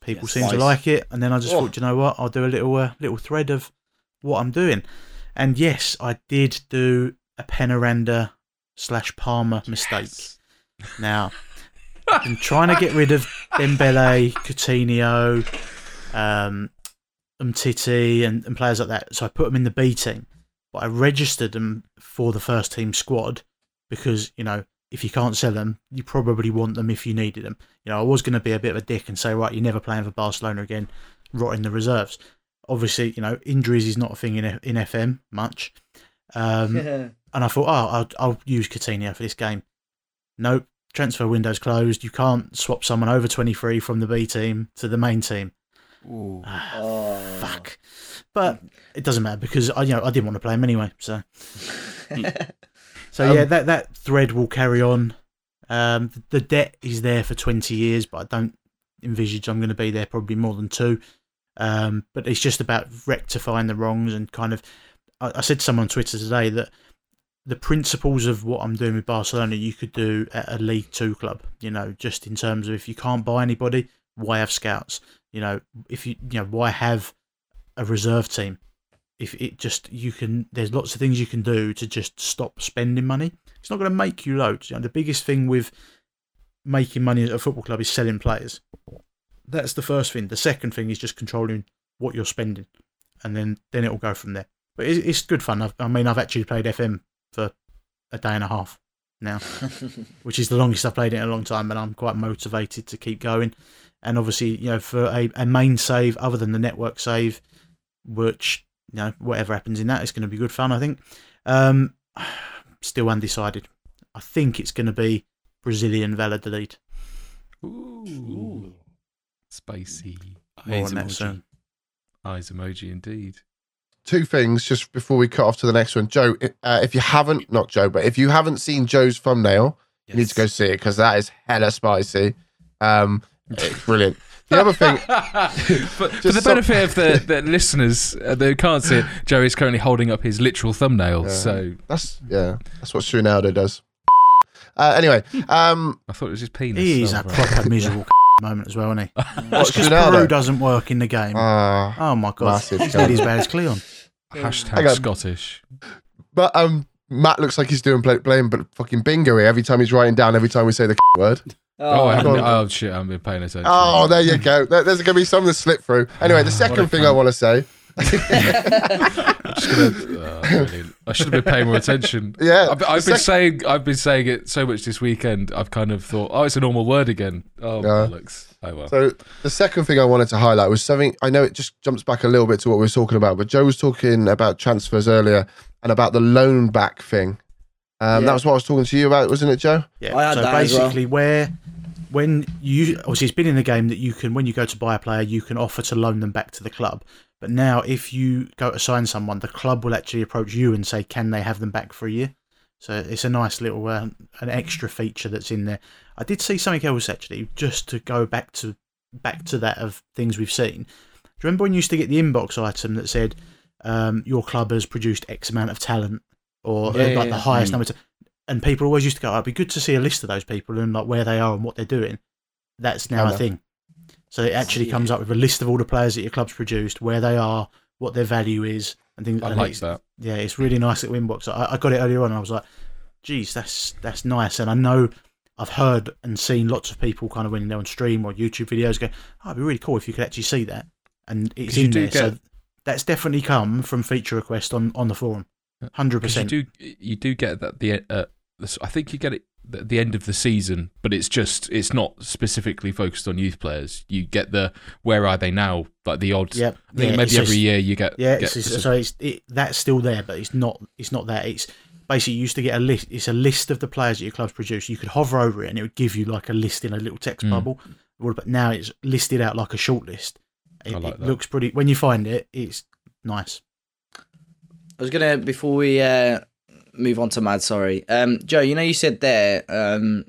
People Yes, seem to like it, and then I just Oh. thought, you know what? I'll do a little uh, little thread of what I'm doing. And yes, I did do a Penaranda slash Palmer mistake. Now, been trying to get rid of Dembele, Coutinho, um, Umtiti, and, and players like that. So I put them in the B team, but I registered them for the first team squad because you know if you can't sell them, you probably want them if you needed them. You know, I was going to be a bit of a dick and say, right, you're never playing for Barcelona again, rot in the reserves. Obviously, you know, injuries is not a thing in in FM much. Um, and I thought, oh, I'll, I'll use Coutinho for this game. Nope, transfer window's closed. You can't swap someone over 23 from the B team to the main team. Ooh. Ah, Oh. Fuck. But it doesn't matter because I, you know, I didn't want to play him anyway. So, so Um, yeah, that that thread will carry on. Um, the debt is there for 20 years, but I don't envisage I'm going to be there probably more than two. Um, but it's just about rectifying the wrongs and kind of. I, I said to someone on Twitter today that the principles of what I'm doing with Barcelona you could do at a League Two club. You know, just in terms of if you can't buy anybody, why have scouts? You know, if you you know why have a reserve team? If it just you can, there's lots of things you can do to just stop spending money. It's not going to make you loads. You know, the biggest thing with making money at a football club is selling players. That's the first thing. The second thing is just controlling what you're spending, and then then it will go from there. But it's, it's good fun. I've, I mean, I've actually played FM for a day and a half now, which is the longest I've played it in a long time, and I'm quite motivated to keep going. And obviously, you know, for a, a main save other than the network save, which you know, whatever happens in that, it's going to be good fun. I think. Um, still undecided. I think it's going to be Brazilian Valladolid. Ooh. Spicy. More Eyes emoji. soon. Eyes emoji indeed. Two things just before we cut off to the next one. Joe, uh, if you haven't, not Joe, but if you haven't seen Joe's thumbnail, you need to go see it because that is hella spicy. Um, it's brilliant. The other thing, for, for the so- benefit of the, the listeners uh, that can't see it, Joe is currently holding up his literal thumbnail. Yeah. So that's yeah, that's what Ronaldo does. Uh, anyway, um, I thought it was his penis. He's is Oh, a right. proper miserable moment as well, isn't he? That's because Peru doesn't work in the game. Ah, oh my god, massive he's cunt. nearly as bad as Cleon. Hang Hashtag. Scottish. but um, Matt looks like he's doing play, playing but fucking bingo here every time he's writing down every time we say the word. Oh, I haven't, oh shit! I haven't been paying attention. Oh, there you go. There's going to be some that slip through. Anyway, the second thing I want to say, I'm gonna, oh, brilliant. I should have been paying more attention. yeah, I've, I've been sec- saying I've been saying it so much this weekend. I've kind of thought, oh, it's a normal word again. Oh, Yeah. bollocks. Oh well. So the second thing I wanted to highlight was something I know it just jumps back a little bit to what we were talking about, but Joe was talking about transfers earlier and about the loan back thing. Um, Yeah. That was what I was talking to you about, wasn't it, Joe? Yeah. I had so that as well. basically, where when you obviously it's been in the game that you can when you go to buy a player, you can offer to loan them back to the club. But now, if you go to sign someone, the club will actually approach you and say, "Can they have them back for a year?" So it's a nice little uh, an extra feature that's in there. I did see something else actually, just to go back to back to that of things we've seen. Do you remember when you used to get the inbox item that said um, your club has produced X amount of talent, or uh, Yeah, yeah, like the yeah. highest Mm. number? To, and people always used to go, "Oh, "It'd be good to see a list of those people and like where they are and what they're doing." That's now a thing. So it actually comes up with a list of all the players that your club's produced, where they are, what their value is, and things. I and like that. yeah, it's really nice little inbox. I, I got it earlier on, and I was like, "Geez, that's that's nice." And I know I've heard and seen lots of people kind of when they're on stream or YouTube videos go, "Oh, it'd be really cool if you could actually see that," and it's in there. So that's definitely come from feature request on on the forum, hundred Because you percent. do you do get that the uh, I think you get it at the end of the season, but it's just it's not specifically focused on youth players. You get the where are they now? Like the odds. Yep. I think Yeah, maybe every just- year you get Yeah, get it's, so it's it, that's still there, but it's not it's not that. It's basically you used to get a list. It's a list of the players that your club's produced. You could hover over it, and it would give you like a list in a little text Mm. bubble. But now it's listed out like a short list. It, I like it looks pretty. When you find it, it's nice. I was gonna before we uh, move on to Mad. Sorry, um, Joe. You know you said there. Um,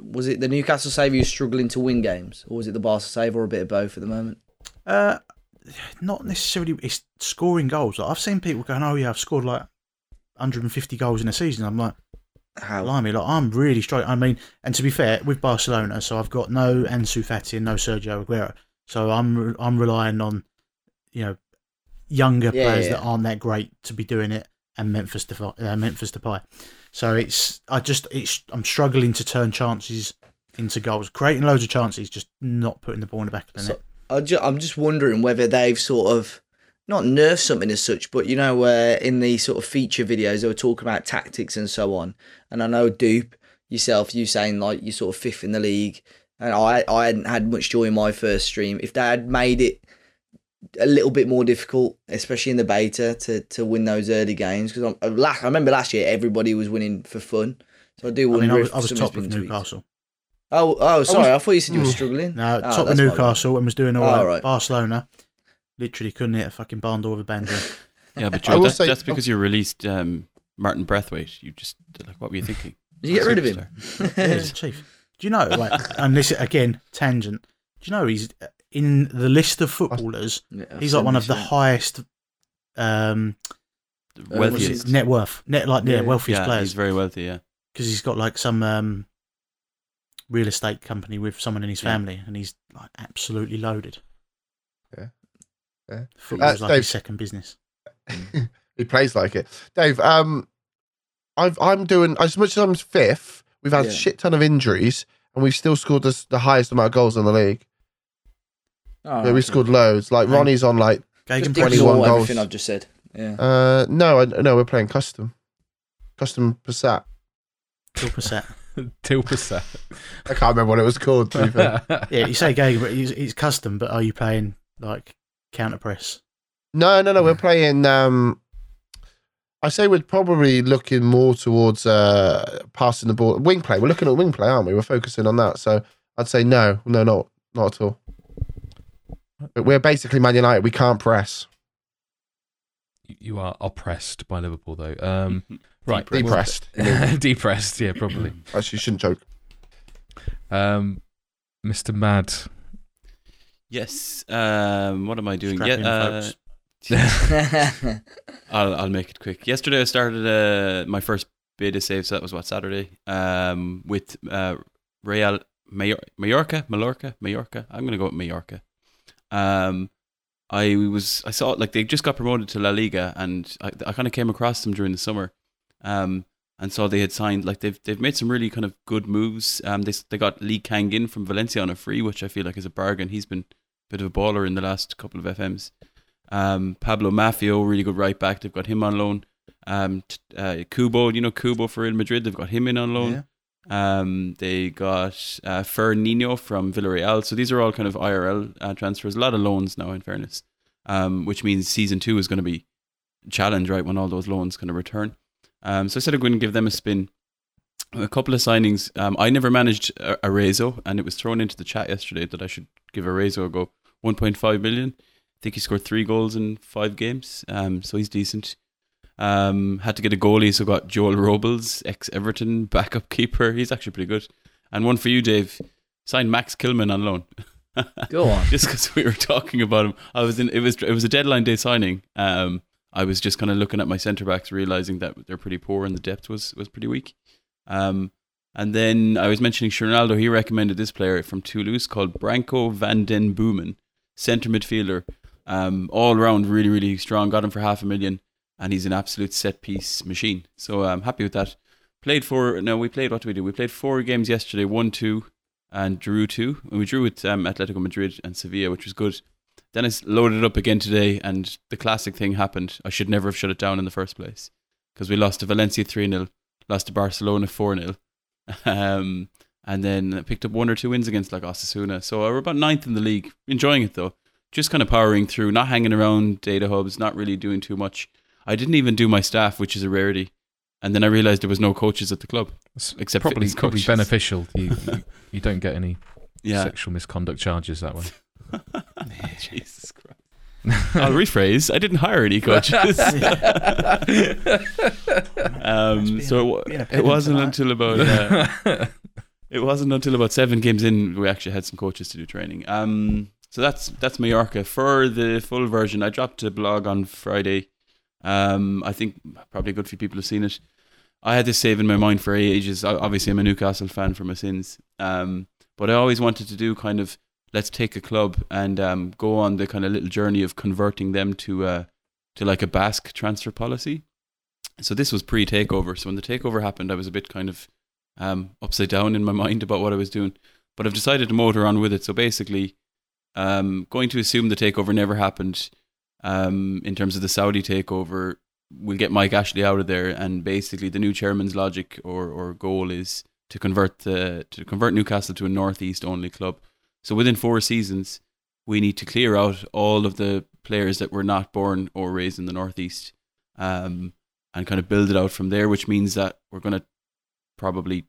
was it the Newcastle save who's struggling to win games, or was it the Barca save, or a bit of both at the moment? Uh, not necessarily. It's scoring goals. Like, I've seen people going, "Oh yeah, I've scored like 150 goals in a season." I'm like, How? blimey, like I'm really straight. I mean, and to be fair, with Barcelona, so I've got no Ansu Fati and no Sergio Aguero, so I'm I'm relying on you know younger Yeah, players yeah. that aren't that great to be doing it, and Memphis Depay. Uh, Memphis Depay. So it's I just it's I'm struggling to turn chances into goals, creating loads of chances, just not putting the ball in the back of the So- net. I I'm just wondering whether they've sort of not nerfed something as such, but you know, where in the sort of feature videos they were talking about tactics and so on. And I know Dupe yourself, you saying like you're sort of fifth in the league, and I I hadn't had much joy in my first stream. If they had made it a little bit more difficult, especially in the beta, to to win those early games, because I, I remember last year everybody was winning for fun. So I do I wonder mean, I was, I was top of been tweaked. Newcastle. Oh, oh, sorry. I, thought you said you were Mm. struggling. No, Oh, top of that's my bad. Newcastle and was doing all Oh, right. Barcelona, literally couldn't hit a fucking barn door with a banjo. Yeah, but I Joe, will that's, say- that's because you released um, Martin Braithwaite. You just like, what were you thinking? Did you get rid of him? Yeah, he's chief. Do you know? Like, and this again tangent. Do you know he's in the list of footballers? Yeah, He's like one of the 70%. highest um, Uh, what's Wealthiest. net worth, net like yeah, Yeah. wealthiest yeah, players he's very wealthy. Yeah, because he's got like some um, real estate company with someone in his Yeah. family, and he's like absolutely loaded. Yeah. Yeah. Football's Uh, like Dave- his second business. he plays like it. Dave, um, I've, I'm doing as much as I'm fifth. We've had Yeah. a shit ton of injuries, and we've still scored the, the highest amount of goals in the league. Oh, yeah, we scored loads. Like Right. Ronnie's on like, Just Gegen 21 ignore goals. everything I've just said. Yeah. uh, no, I, no, we're playing custom, custom Passat. Till Passat. Tilpersa. I can't remember what it was called. To be fair. Yeah, you say Gegen, but it's, it's custom. But are you playing like counter press? no, no, no, we're playing. Um, I say we're probably looking more towards uh, passing the ball, wing play. We're looking at wing play, aren't we? We're focusing on that. So I'd say no, no, not not at all. But we're basically Man United. We can't press. you are oppressed by Liverpool, though. Um, right, Depressed. depressed, yeah, probably. Actually, you shouldn't joke. Um, Mr. Mad. Yes. Um, what am I doing? Strap Yeah, uh. I'll I'll make it quick. Yesterday I started uh, my first beta save, so that was what Saturday. Um, with uh, Real Major- Mallorca, Mallorca, Mallorca. I'm gonna go with Mallorca. Um, I was I saw like they just got promoted to La Liga, and I, I kind of came across them during the summer. Um, and saw they had signed like they've they've made some really kind of good moves. Um, they they got Lee Kang in from Valencia on a free, which I feel like is a bargain. He's been a bit of a baller in the last couple of FMs. Um, Pablo Maffeo, really good right back. They've got him on loan. Um, t- uh, Kubo, you know Kubo for Real Madrid. They've got him in on loan. Um, they got uh, Fer Nino from Villarreal. So these are all kind of IRL uh, transfers. A lot of loans now, in fairness. Um, which means season two is going to be a challenge, right? When all those loans kind of return. Um, so I said I'm going to give them a spin. A couple of signings. Um, I never managed a- Arezzo, and it was thrown into the chat yesterday that I should give Arezzo a go. 1.5 million. I think he scored three goals in five games. Um, so he's decent. Um, had to get a goalie, so got Joel Robles, ex Everton backup keeper. He's actually pretty good. And one for you, Dave. Signed Max Kilman on loan. Go on. just because we were talking about him, I was in. It was it was a deadline day signing. Um, I was just kind of looking at my centre backs, realizing that they're pretty poor and the depth was was pretty weak. Um, and then I was mentioning Ronaldo. He recommended this player from Toulouse called Branko van den Boomen, centre midfielder. Um, all round really really strong. Got him for half a million, and he's an absolute set piece machine. So I'm happy with that. Played four. No, we played. What do we do? We played four games yesterday. One two and drew two. And we drew with um, Atletico Madrid and Sevilla, which was good. Then loaded up again today, and the classic thing happened. I should never have shut it down in the first place because we lost to Valencia 3 0, lost to Barcelona 4 0, um, and then picked up one or two wins against like Osasuna. So we're about ninth in the league. Enjoying it though. Just kind of powering through, not hanging around data hubs, not really doing too much. I didn't even do my staff, which is a rarity. And then I realized there was no coaches at the club. It's Except probably fitness probably coaches. beneficial. You, you you don't get any Yeah. sexual misconduct charges that way. Jesus Christ. I'll rephrase. I didn't hire any coaches. um, so it, wa- it wasn't tonight. until about uh, it wasn't until about seven games in we actually had some coaches to do training. Um, so that's that's Mallorca. For the full version, I dropped a blog on Friday. Um, I think probably a good few people have seen it. I had this save in my mind for ages. Obviously, I'm a Newcastle fan for my sins. Um, but I always wanted to do kind of let's take a club and um, go on the kind of little journey of converting them to uh, to like a Basque transfer policy. So this was pre takeover. So when the takeover happened, I was a bit kind of um, upside down in my mind about what I was doing. But I've decided to motor on with it. So basically, um, going to assume the takeover never happened. Um, in terms of the Saudi takeover, we'll get Mike Ashley out of there, and basically the new chairman's logic or, or goal is to convert the to convert Newcastle to a northeast only club. So within four seasons, we need to clear out all of the players that were not born or raised in the northeast, um, and kind of build it out from there. Which means that we're going to probably,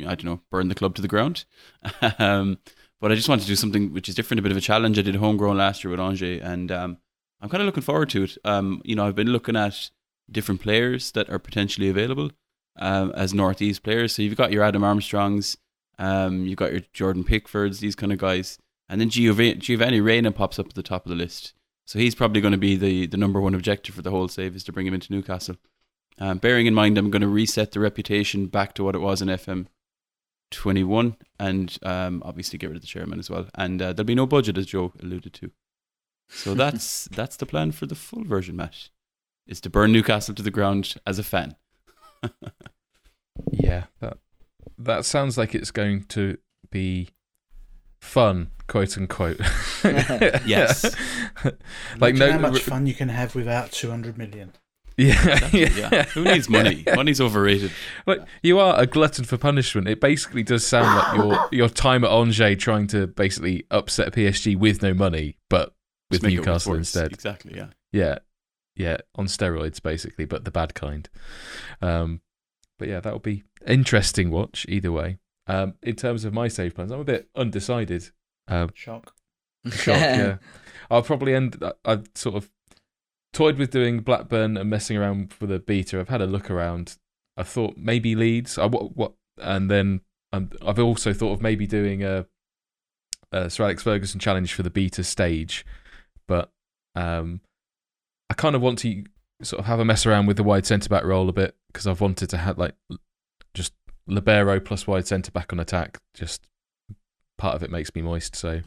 I don't know, burn the club to the ground. um, but I just wanted to do something which is different, a bit of a challenge. I did homegrown last year with Angers, and um, I'm kind of looking forward to it. Um, you know, I've been looking at different players that are potentially available um, as Northeast players. So you've got your Adam Armstrongs, um, you've got your Jordan Pickfords, these kind of guys, and then Giovanni, Giovanni Reyna pops up at the top of the list. So he's probably going to be the, the number one objective for the whole save is to bring him into Newcastle. Um, bearing in mind, I'm going to reset the reputation back to what it was in FM 21, and um, obviously get rid of the chairman as well. And uh, there'll be no budget, as Joe alluded to. So that's that's the plan for the full version, Matt, is to burn Newcastle to the ground as a fan. Yeah, that that sounds like it's going to be fun, quote unquote. Yes. like Imagine no, how much fun you can have without 200 million. Yeah, yeah. Who needs money? Money's overrated. Like you are a glutton for punishment. It basically does sound like your your time at Angers trying to basically upset PSG with no money, but with Just Newcastle instead. Exactly, yeah. Yeah, yeah, on steroids basically, but the bad kind. Um, but yeah, that'll be interesting watch either way. Um, in terms of my save plans, I'm a bit undecided. Um, Shock. shock, yeah. I'll probably end. I- I've sort of toyed with doing Blackburn and messing around with a beta. I've had a look around. I thought maybe Leeds. I what what, and then um, I've also thought of maybe doing a, a Sir Alex Ferguson challenge for the beta stage, but um, I kind of want to sort of have a mess around with the wide centre back role a bit because I've wanted to have like just libero plus wide centre back on attack. Just part of it makes me moist, so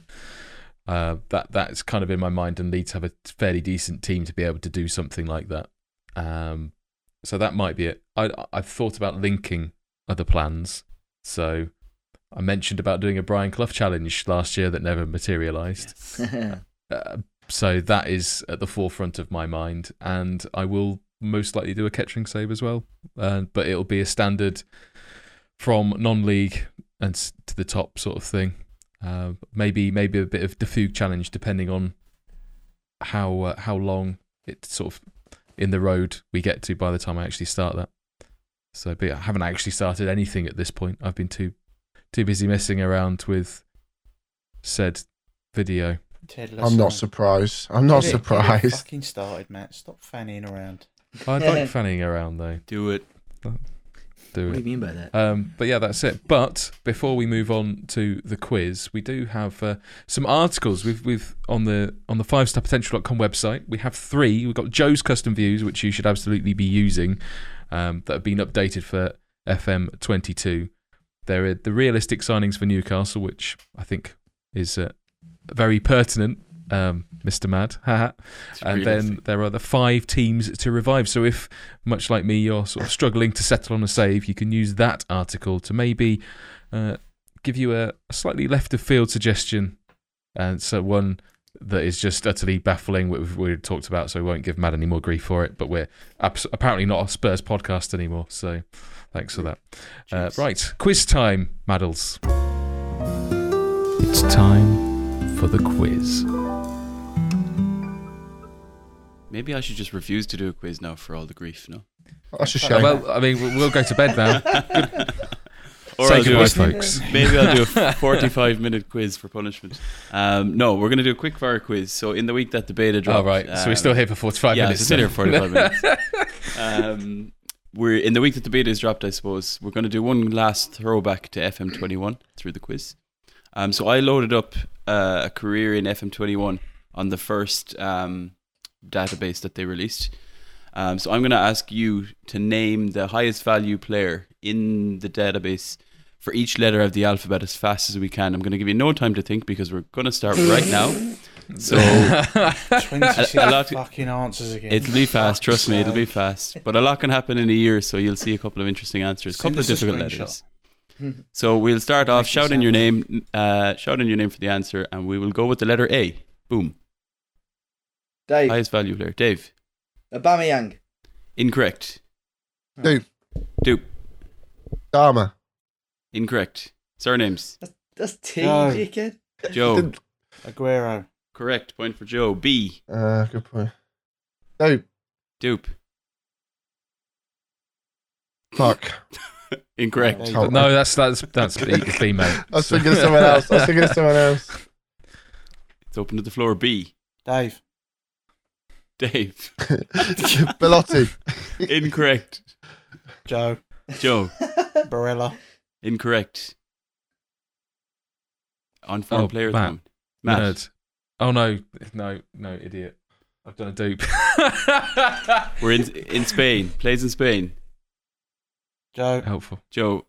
uh, that that's kind of in my mind, and Leeds have a fairly decent team to be able to do something like that. Um, so that might be it. I I've thought about linking other plans. So I mentioned about doing a Brian Clough challenge last year that never materialised. Uh, so that is at the forefront of my mind, and I will most likely do a Kettering save as well. Uh, but it'll be a standard from non-league and to the top sort of thing. Uh, maybe maybe a bit of Defug challenge depending on how uh, how long it's sort of in the road we get to by the time I actually start that. So, but I haven't actually started anything at this point. I've been too too busy messing around with said video. I'm not surprised. I'm not Get it- get it surprised. fucking started, Matt. Stop fanning around. I like fanning around though. Do it. Do What do you mean by that? Um, but yeah, that's it. But before we move on to the quiz, we do have uh, some articles. We've we've on the on the five star potential.com website. We have three. We've got Joe's custom views, which you should absolutely be using, um, that have been updated for FM twenty two. There are the realistic signings for Newcastle, which I think is uh, very pertinent. Um, Mr. Mad, haha. It's and then realistic. there are the five teams to revive. So if, much like me, you're sort of struggling to settle on a save, you can use that article to maybe uh, give you a, a slightly left of field suggestion, and so one that is just utterly baffling. what We've already talked about, so we won't give Mad any more grief for it. But we're abs- apparently not a Spurs podcast anymore, so thanks for that. Uh, right, quiz time, Maddles. It's time for the quiz. Maybe I should just refuse to do a quiz now for all the grief, no? That's a shame. Well, I mean, we'll- we'll go to bed now. or Say I'll goodbye, folks. maybe I'll do a 45 minute quiz for punishment. Um, no, we're going to do a quick fire quiz. So in the week that the beta dropped. All right, so we're still here for 45 yeah, minutes. so still here for 45 minutes. um, we're in the week that the beta is dropped, I suppose. We're going to do one last throwback to FM21 through the quiz. Um, so I loaded up uh, a career in FM21 on the first um, database that they released. Um, so I'm going to ask you to name the highest value player in the database for each letter of the alphabet as fast as we can. I'm going to give you no time to think because we're going to start right now. So 26 A- a lot- fucking answers again. it'll be fast. Trust me, it'll be fast. But a lot can happen in a year, so you'll see a couple of interesting answers, a couple of difficult screenshot. letters. So we'll start off. Make it Shout in your name. Uh, shout in your name for the answer, and we will go with the letter A. Boom. Dave, Highest value player. Dave. Aubameyang. Incorrect. Dupe. Dupe. Dharma. Incorrect. Surnames. That's T, No. dickhead. Joe. Aguero. Correct. Point for Joe. B. Uh, good point. Dupe. Dupe. Fuck. Incorrect. There you go. no, that's that's that's B, B mate. I was thinking of someone else. I was thinking of someone else. It's open to the floor. B. Dave. Dave. Belotti. Incorrect. Joe. Joe. Barella. Incorrect. On form Oh, player at the Matt. moment. Matt. Nerd. Oh no, no, no, idiot. I've done a dupe. We're in in Spain. Plays in Spain. Joe. Helpful. Joe.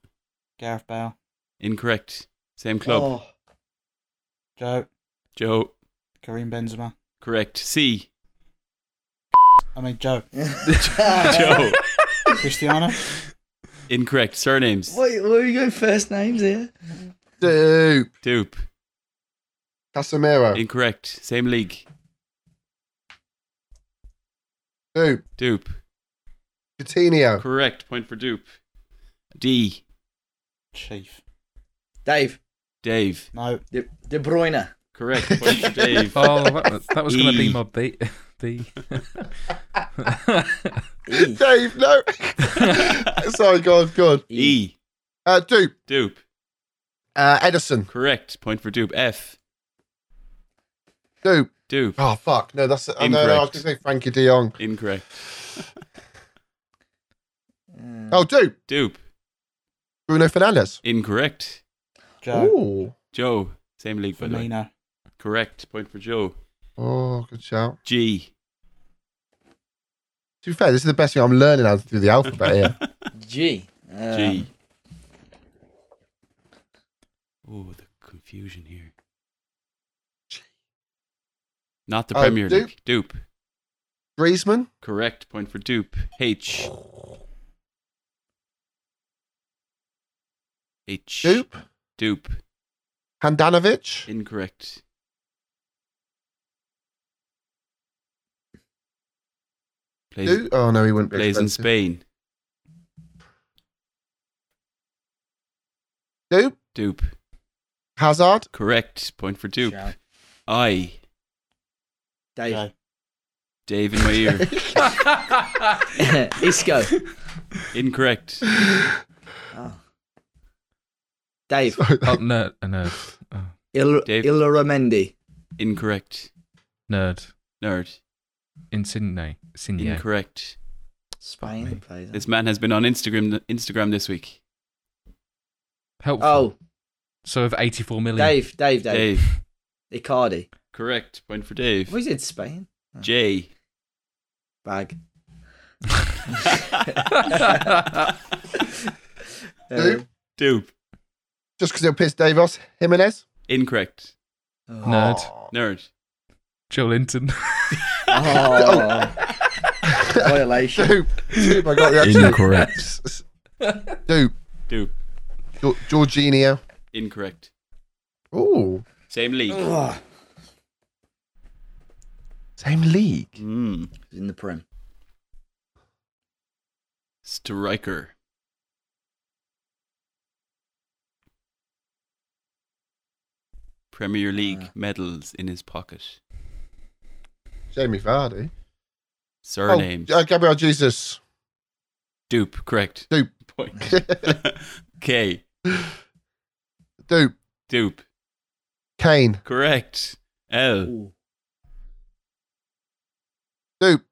Gareth Bale. Incorrect. Same club. Oh, Joe. Joe. Karim Benzema. Correct. C. I mean, Joe. Joe. Cristiano. Incorrect. Surnames. Wait, where are you going first names here? Dupe. Dupe. Casemiro. Incorrect. Same league. Dupe. Dupe. Coutinho. Correct. Point for Dupe. D. Chief. Dave. Dave. No. De, De Bruyne. Correct. Point for Dave. Oh, that, that was going to E. be my B. D. E. Dave, no. Sorry, go on, go on. E. Uh, Dupe. Dupe. Uh, Ederson. Correct. Point for Dupe. F. Dupe. Dupe. Oh, fuck. No, that's. Oh, no, no, I was going to say Frenkie de Jong. Incorrect. Oh, Dupe. Dupe. Bruno Fernandes. Incorrect. Joe. Ooh. Joe. Same league, by the way. Correct. Point for Joe. Oh, good shout. G. To be fair, this is the best thing I'm learning how to do the alphabet here. G. Um, G. Oh, the confusion here. Not the Oh, Premier Dupe? League. Dupe. Griezmann. Correct. Point for Dupe. H. H. Dupe. Dupe. Handanovic. Incorrect. Plays, Dupe. Oh, no, he wouldn't be plays in. Spain. Dupe. Dupe. Hazard. Correct. Point for Dupe. shout. I. Dave. Joe. Dave in my ear. Isco. Incorrect. Oh. Dave. oh, nerd. A nerd. Oh, Il- Dave. Illarramendi. Incorrect. nerd. Nerd. Insigne. Sydney. Incorrect. Spain. me. plays This man has been on Instagram Instagram this week. Helpful. Oh, So of 84 million. Dave. Dave. Dave. Dave. Icardi. Correct. Point for Dave. What is it? Spain. J. Bag. Dupe. Uh, Dupe. Just because it'll piss Dave off. Jimenez. Incorrect. oh. Nerd. Oh. Nerd. Joelinton. Oh. Violation. Dupe. Dupe. I got the actual. Incorrect. Dupe. Dupe. Gior- Jorginho. Incorrect. Ooh. Same league. Ugh. Same league. Mm. in the Prem. Striker. Premier League Uh. medals in his pocket. Jamie Vardy. Surname. Oh, uh, Gabriel Jesus. Dupe. Correct. Dupe. Point. K. Dupe. Dupe. Kane. Correct. L. Ooh. Dupe.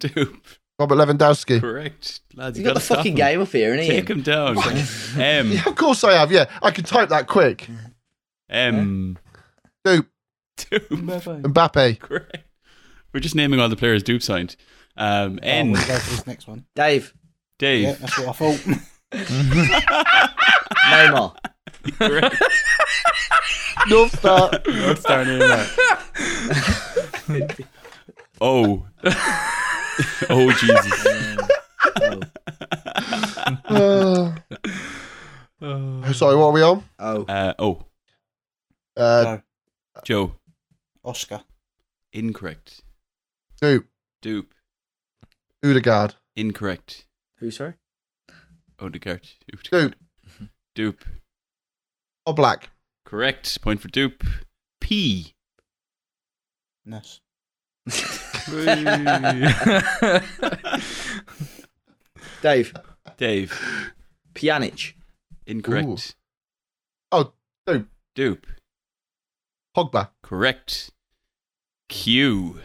Dupe. Robert Lewandowski. Correct. Lads, You you got the gotta stop fucking him. game up here, innit? Take him down. M. Yeah, of course I have. Yeah, I can type that quick. M. Dupe. Dupe. Mbappe. Correct. We're just naming all the players Dupe signed. Um, Oh, N. we'll go for this next one. Dave. Dave. Yeah, that's what I thought. Neymar. Correct. North Star. North Star Neymar. Oh. oh Jesus. oh. Uh, sorry, what are we on? oh. Uh, oh. Uh, Joe. Joe. Oscar. Incorrect. Dupe, Dupe. Odegaard, Incorrect. Who, sorry? Odegaard. Dupe, Dupe. Oblak. Correct. Point for Dupe. P. Ness. Dave. Dave. Pjanic. Incorrect. Oh, Dupe, Dupe. Pogba. Correct. Q.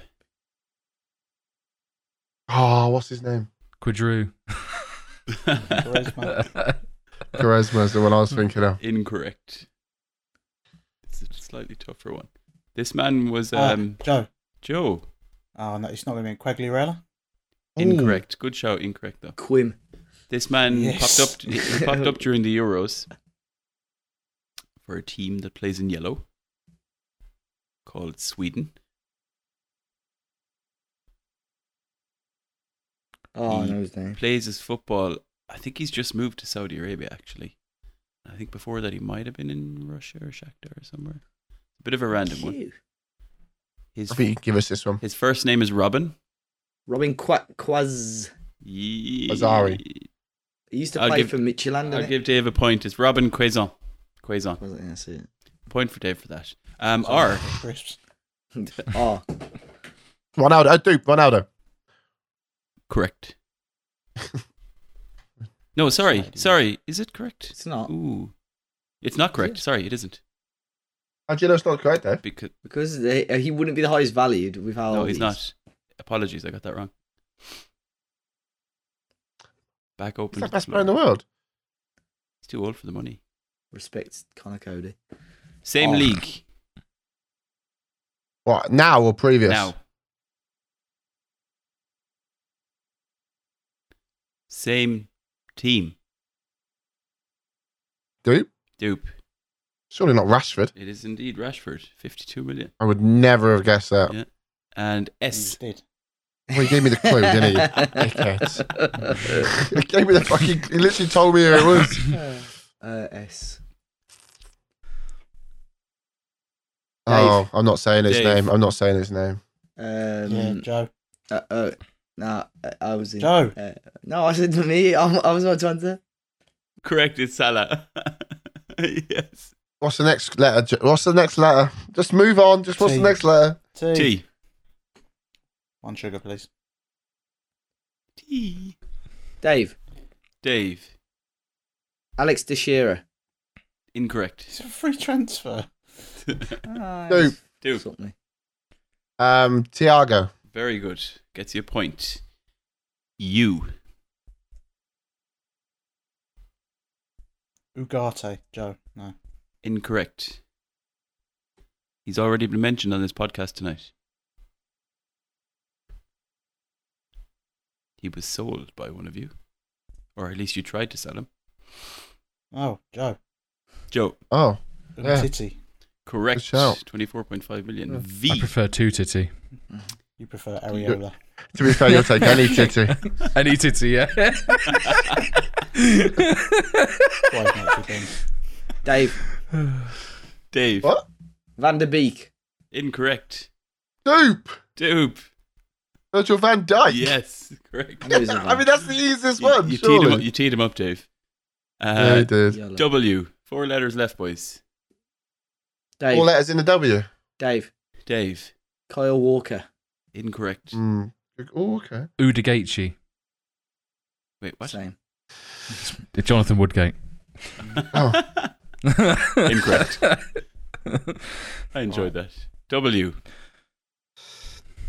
Oh, what's his name? Quadru. Quaresma. Quaresma's the one I was thinking of. Incorrect. It's a slightly tougher one. This man was Ah, um, Joe. Joe. Oh no, it's not going to be Quagliarella. Incorrect. Good shout. Incorrect though. Quim. This man Yes. popped up. He popped up during the Euros for a team that plays in yellow, called Sweden. Oh, I He know his name. Plays his football. I think he's just moved to Saudi Arabia actually. I think before that he might have been in Russia or Shakhtar or somewhere. A bit of a random one. His I think you can give us this one. his first name is Robin. Robin Qua- Quaz. Ye- Azari. He used to I'll play give- for Midtjylland, I'll didn't give Dave a point. It's Robin Quaison. Quaison. he? Was it? That's it. Point for Dave for that. Um, R. Crisps. Oh, Ronaldo. Oh, Dupe, Ronaldo. Correct. no, sorry, sorry. Is it correct? it's not. Ooh, it's not correct. Sorry, it isn't. How do you know it's not correct, though? Because Because they, uh, he wouldn't be the highest valued without. how no, he's he is. not. Apologies, I got that wrong. Back He's open. the best player in the world. He's too old for the money. Respect Conor Coady. Same Oh. league What, now or previous? now. Same team. Dupe? Dupe. Surely not Rashford. It is indeed Rashford. Fifty-two million. I would never have guessed that. Yeah. And S. did. Well, he gave me the clue, didn't he? Dickhead. he gave me the fucking. He literally told me who it was. uh, S. Oh, I'm not saying his Dave. name. I'm not saying his name. Um, yeah, Joe. uh, uh, nah, uh, I was in. Joe. Uh, no, I said to me. I'm, I was about to answer. Correct, it's Salah. yes. What's the next letter? What's the next letter? Just move on. Just what's T. the next letter? T. T. One sugar, please. T. Dave. Dave. Alex Teixeira. Incorrect. It's a free transfer. Ah, Dupe. Dupe. Something. Um, Tiago. Very good. Gets you a point. You. Ugarte. Joe. No. Incorrect. He's already been mentioned on this podcast tonight. He was sold by one of you. Or at least you tried to sell him. Oh, Joe. Joe. Oh, Yeah. Titty. Correct. 24.5 million. Yeah. V. I prefer two titty. Mm-hmm. You prefer Areola. to be fair, you'll take any titty. Any titty, yeah. Why not you? Dave. Dave. What? Van der Beek. Incorrect. Dupe. Dupe. Virgil van Dijk. Yes. Correct. I know he's mean, that's the easiest You, one. you teed him up, you teed him up, Dave. yeah, Uh, he did. W. Four letters left, boys. Dave. Four letters in the W. Dave. Dave. Kyle Walker. Incorrect. Mm. Oh, okay. Udagachi. Wait, what? Same. Jonathan Woodgate. Oh. Incorrect. I enjoyed that. W.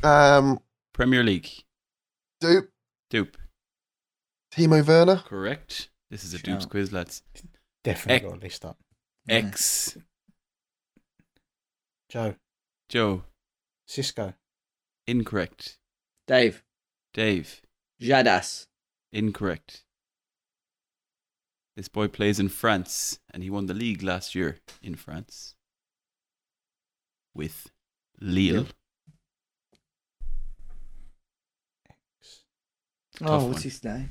Um, Premier League. Dupe. Dupe. Timo Werner. Correct. This is a Shout. Dupes quiz, lads. Definitely Ek- got a list up. Yeah. X. Joe. Joe. Xisco. Incorrect. Dave. Dave. Jadas. Incorrect. This boy plays in France and he won the league last year in France with Lille. Oh, what's his name?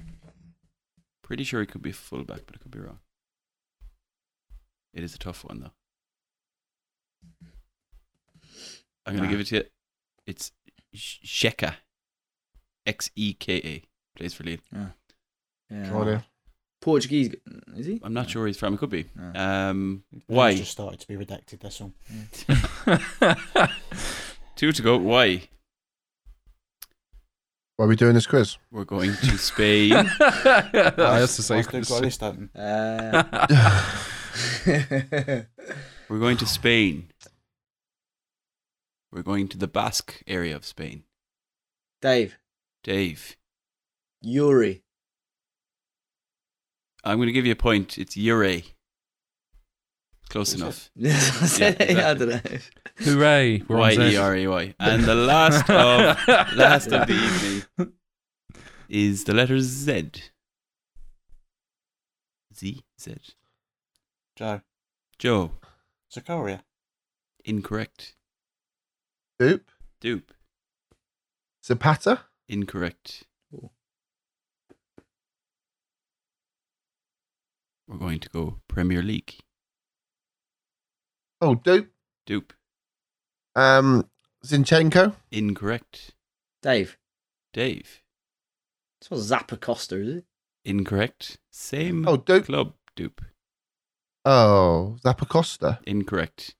Pretty sure he could be a fullback, but I could be wrong. It is a tough one, though. I'm going to Nah. give it to you. It's Sh- Xeka. X E K A. Plays for Leeds. Yeah. Go on in. Portuguese, is he? I'm not sure where he's from. It could be. No. Um, why? just started to be redacted. That's all. Two to go. Why? Why are we doing this quiz? We're going to Spain. I have to say. I've still got a list open. Uh, We're going to Spain. We're going to the Basque area of Spain. Dave, Dave, Yuri. I'm going to give you a point. It's Yuri. Close Is enough. I said Yeah, it, I don't know. Hooray! We're on Y Z. E R A Y. And the last of last of the evening is the letter Z. Z Z. Joe. Joe. Zakaria. Incorrect. Dupe. Dupe. Zapata. Incorrect. Cool. We're going to go Premier League. Oh, Dupe. Dupe. Um, Zinchenko. Incorrect. Dave. Dave. It's not Zappacosta, is it? Incorrect. Same Oh, Dupe. club. Dupe. Oh, Zappacosta. Incorrect.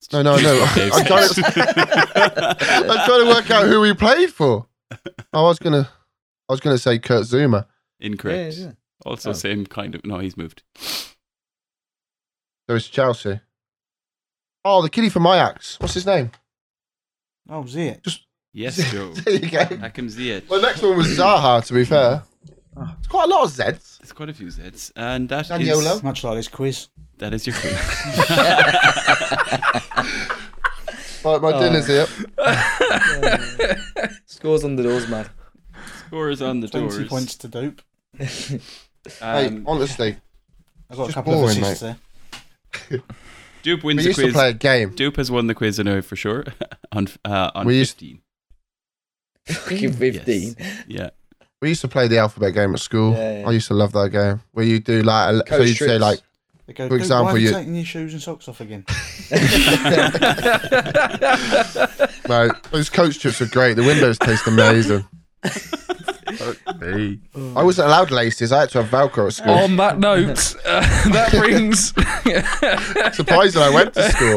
It's No, no, no. I'm trying, to, I'm trying to work out who he played for. I was gonna, I was gonna say Kurt Zouma. Incorrect. Yeah, yeah. Also, Oh. same kind of. No, he's moved. So it's Chelsea. Oh, the kiddie from Ajax. What's his name? Oh, Ziyech. Yes, Joe. there you go. Hakim Ziyech. Well, the next one was Zaha. To be fair, Oh. it's quite a lot of Zeds. It's quite a few Zs, and that is Zaniolo? Much like this quiz. That is your clue. Right, my Oh. dinner's here. Scores on the doors, man. Scores on the 20 doors. points to dope. hey, Um, honestly, I've got a Just couple boring, of assists there. Dupe we wins the used to quiz. play a game. Dupe has won the quiz, I know for sure. on uh, on We used- 15. Fucking 15. Yes. Yeah. We used to play the alphabet game at school. Yeah, yeah. I used to love that game where you do like, a, so Coach you'd say trips. like, They go, For example, why are you you- taking your shoes and socks off again? no, those coach trips are great. The windows taste amazing. Me. I wasn't allowed laces. I had to have Velcro at school. On that note, uh, that brings. Surprising I went to school.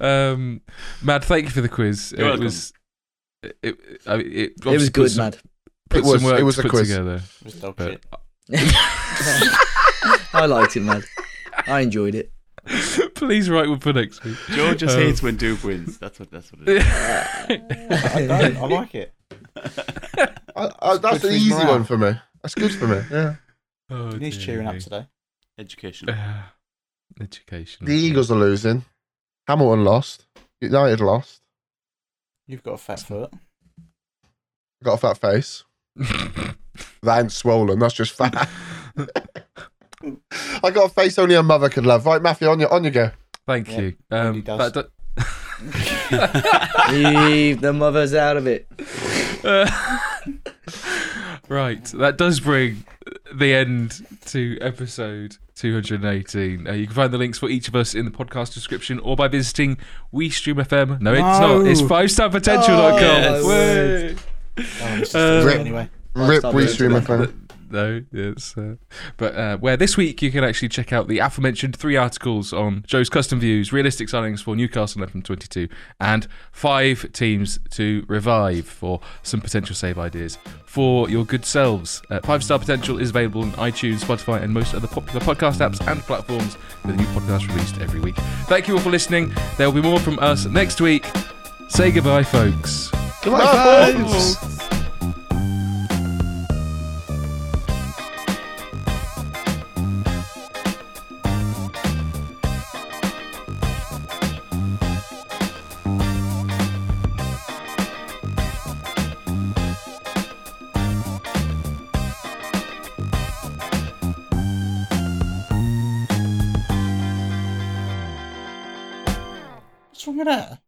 Huh? um, Mad, thank you for the quiz. You're it welcome. was. It, I mean, it, It was good, some, man. Put It was- some work it was to a put quiz. together. It was dog shit. I liked it, man. I enjoyed it. Please write one for next week. Joe just Um, hates when Dupe wins. That's what that's what it is. I don't. I like it. I, I, that's an easy morale. one for me. That's good for me. Yeah. Oh, He's dear cheering up today. Education. Uh, education. The Eagles are losing. Hamilton lost. United lost. You've got a fat foot. Got a fat face. That ain't swollen. That's just fat. I got a face only a mother could love. Right, Matthew, on your on you go. Thank Yeah, you. Um, does. that, Leave the mothers out of it. right, that does bring the end to episode 218. Uh, you can find the links for each of us in the podcast description or by visiting WeStreamFM. No, it's No. not. It's 5starpotential.com. Oh, yes. word. Oh, this is Um, um, anyway. Rip, stop we it. stream FM. No, it's uh, but uh, where this week you can actually check out the aforementioned three articles on Joe's custom views, realistic signings for Newcastle 11 22, and five teams to revive for some potential save ideas for your good selves. Uh, five Star Potential is available on iTunes, Spotify, and most other popular podcast apps and platforms with a new podcast released every week. Thank you all for listening. There will be more from us next week. Say goodbye, folks. Goodbye, Bye, folks. That?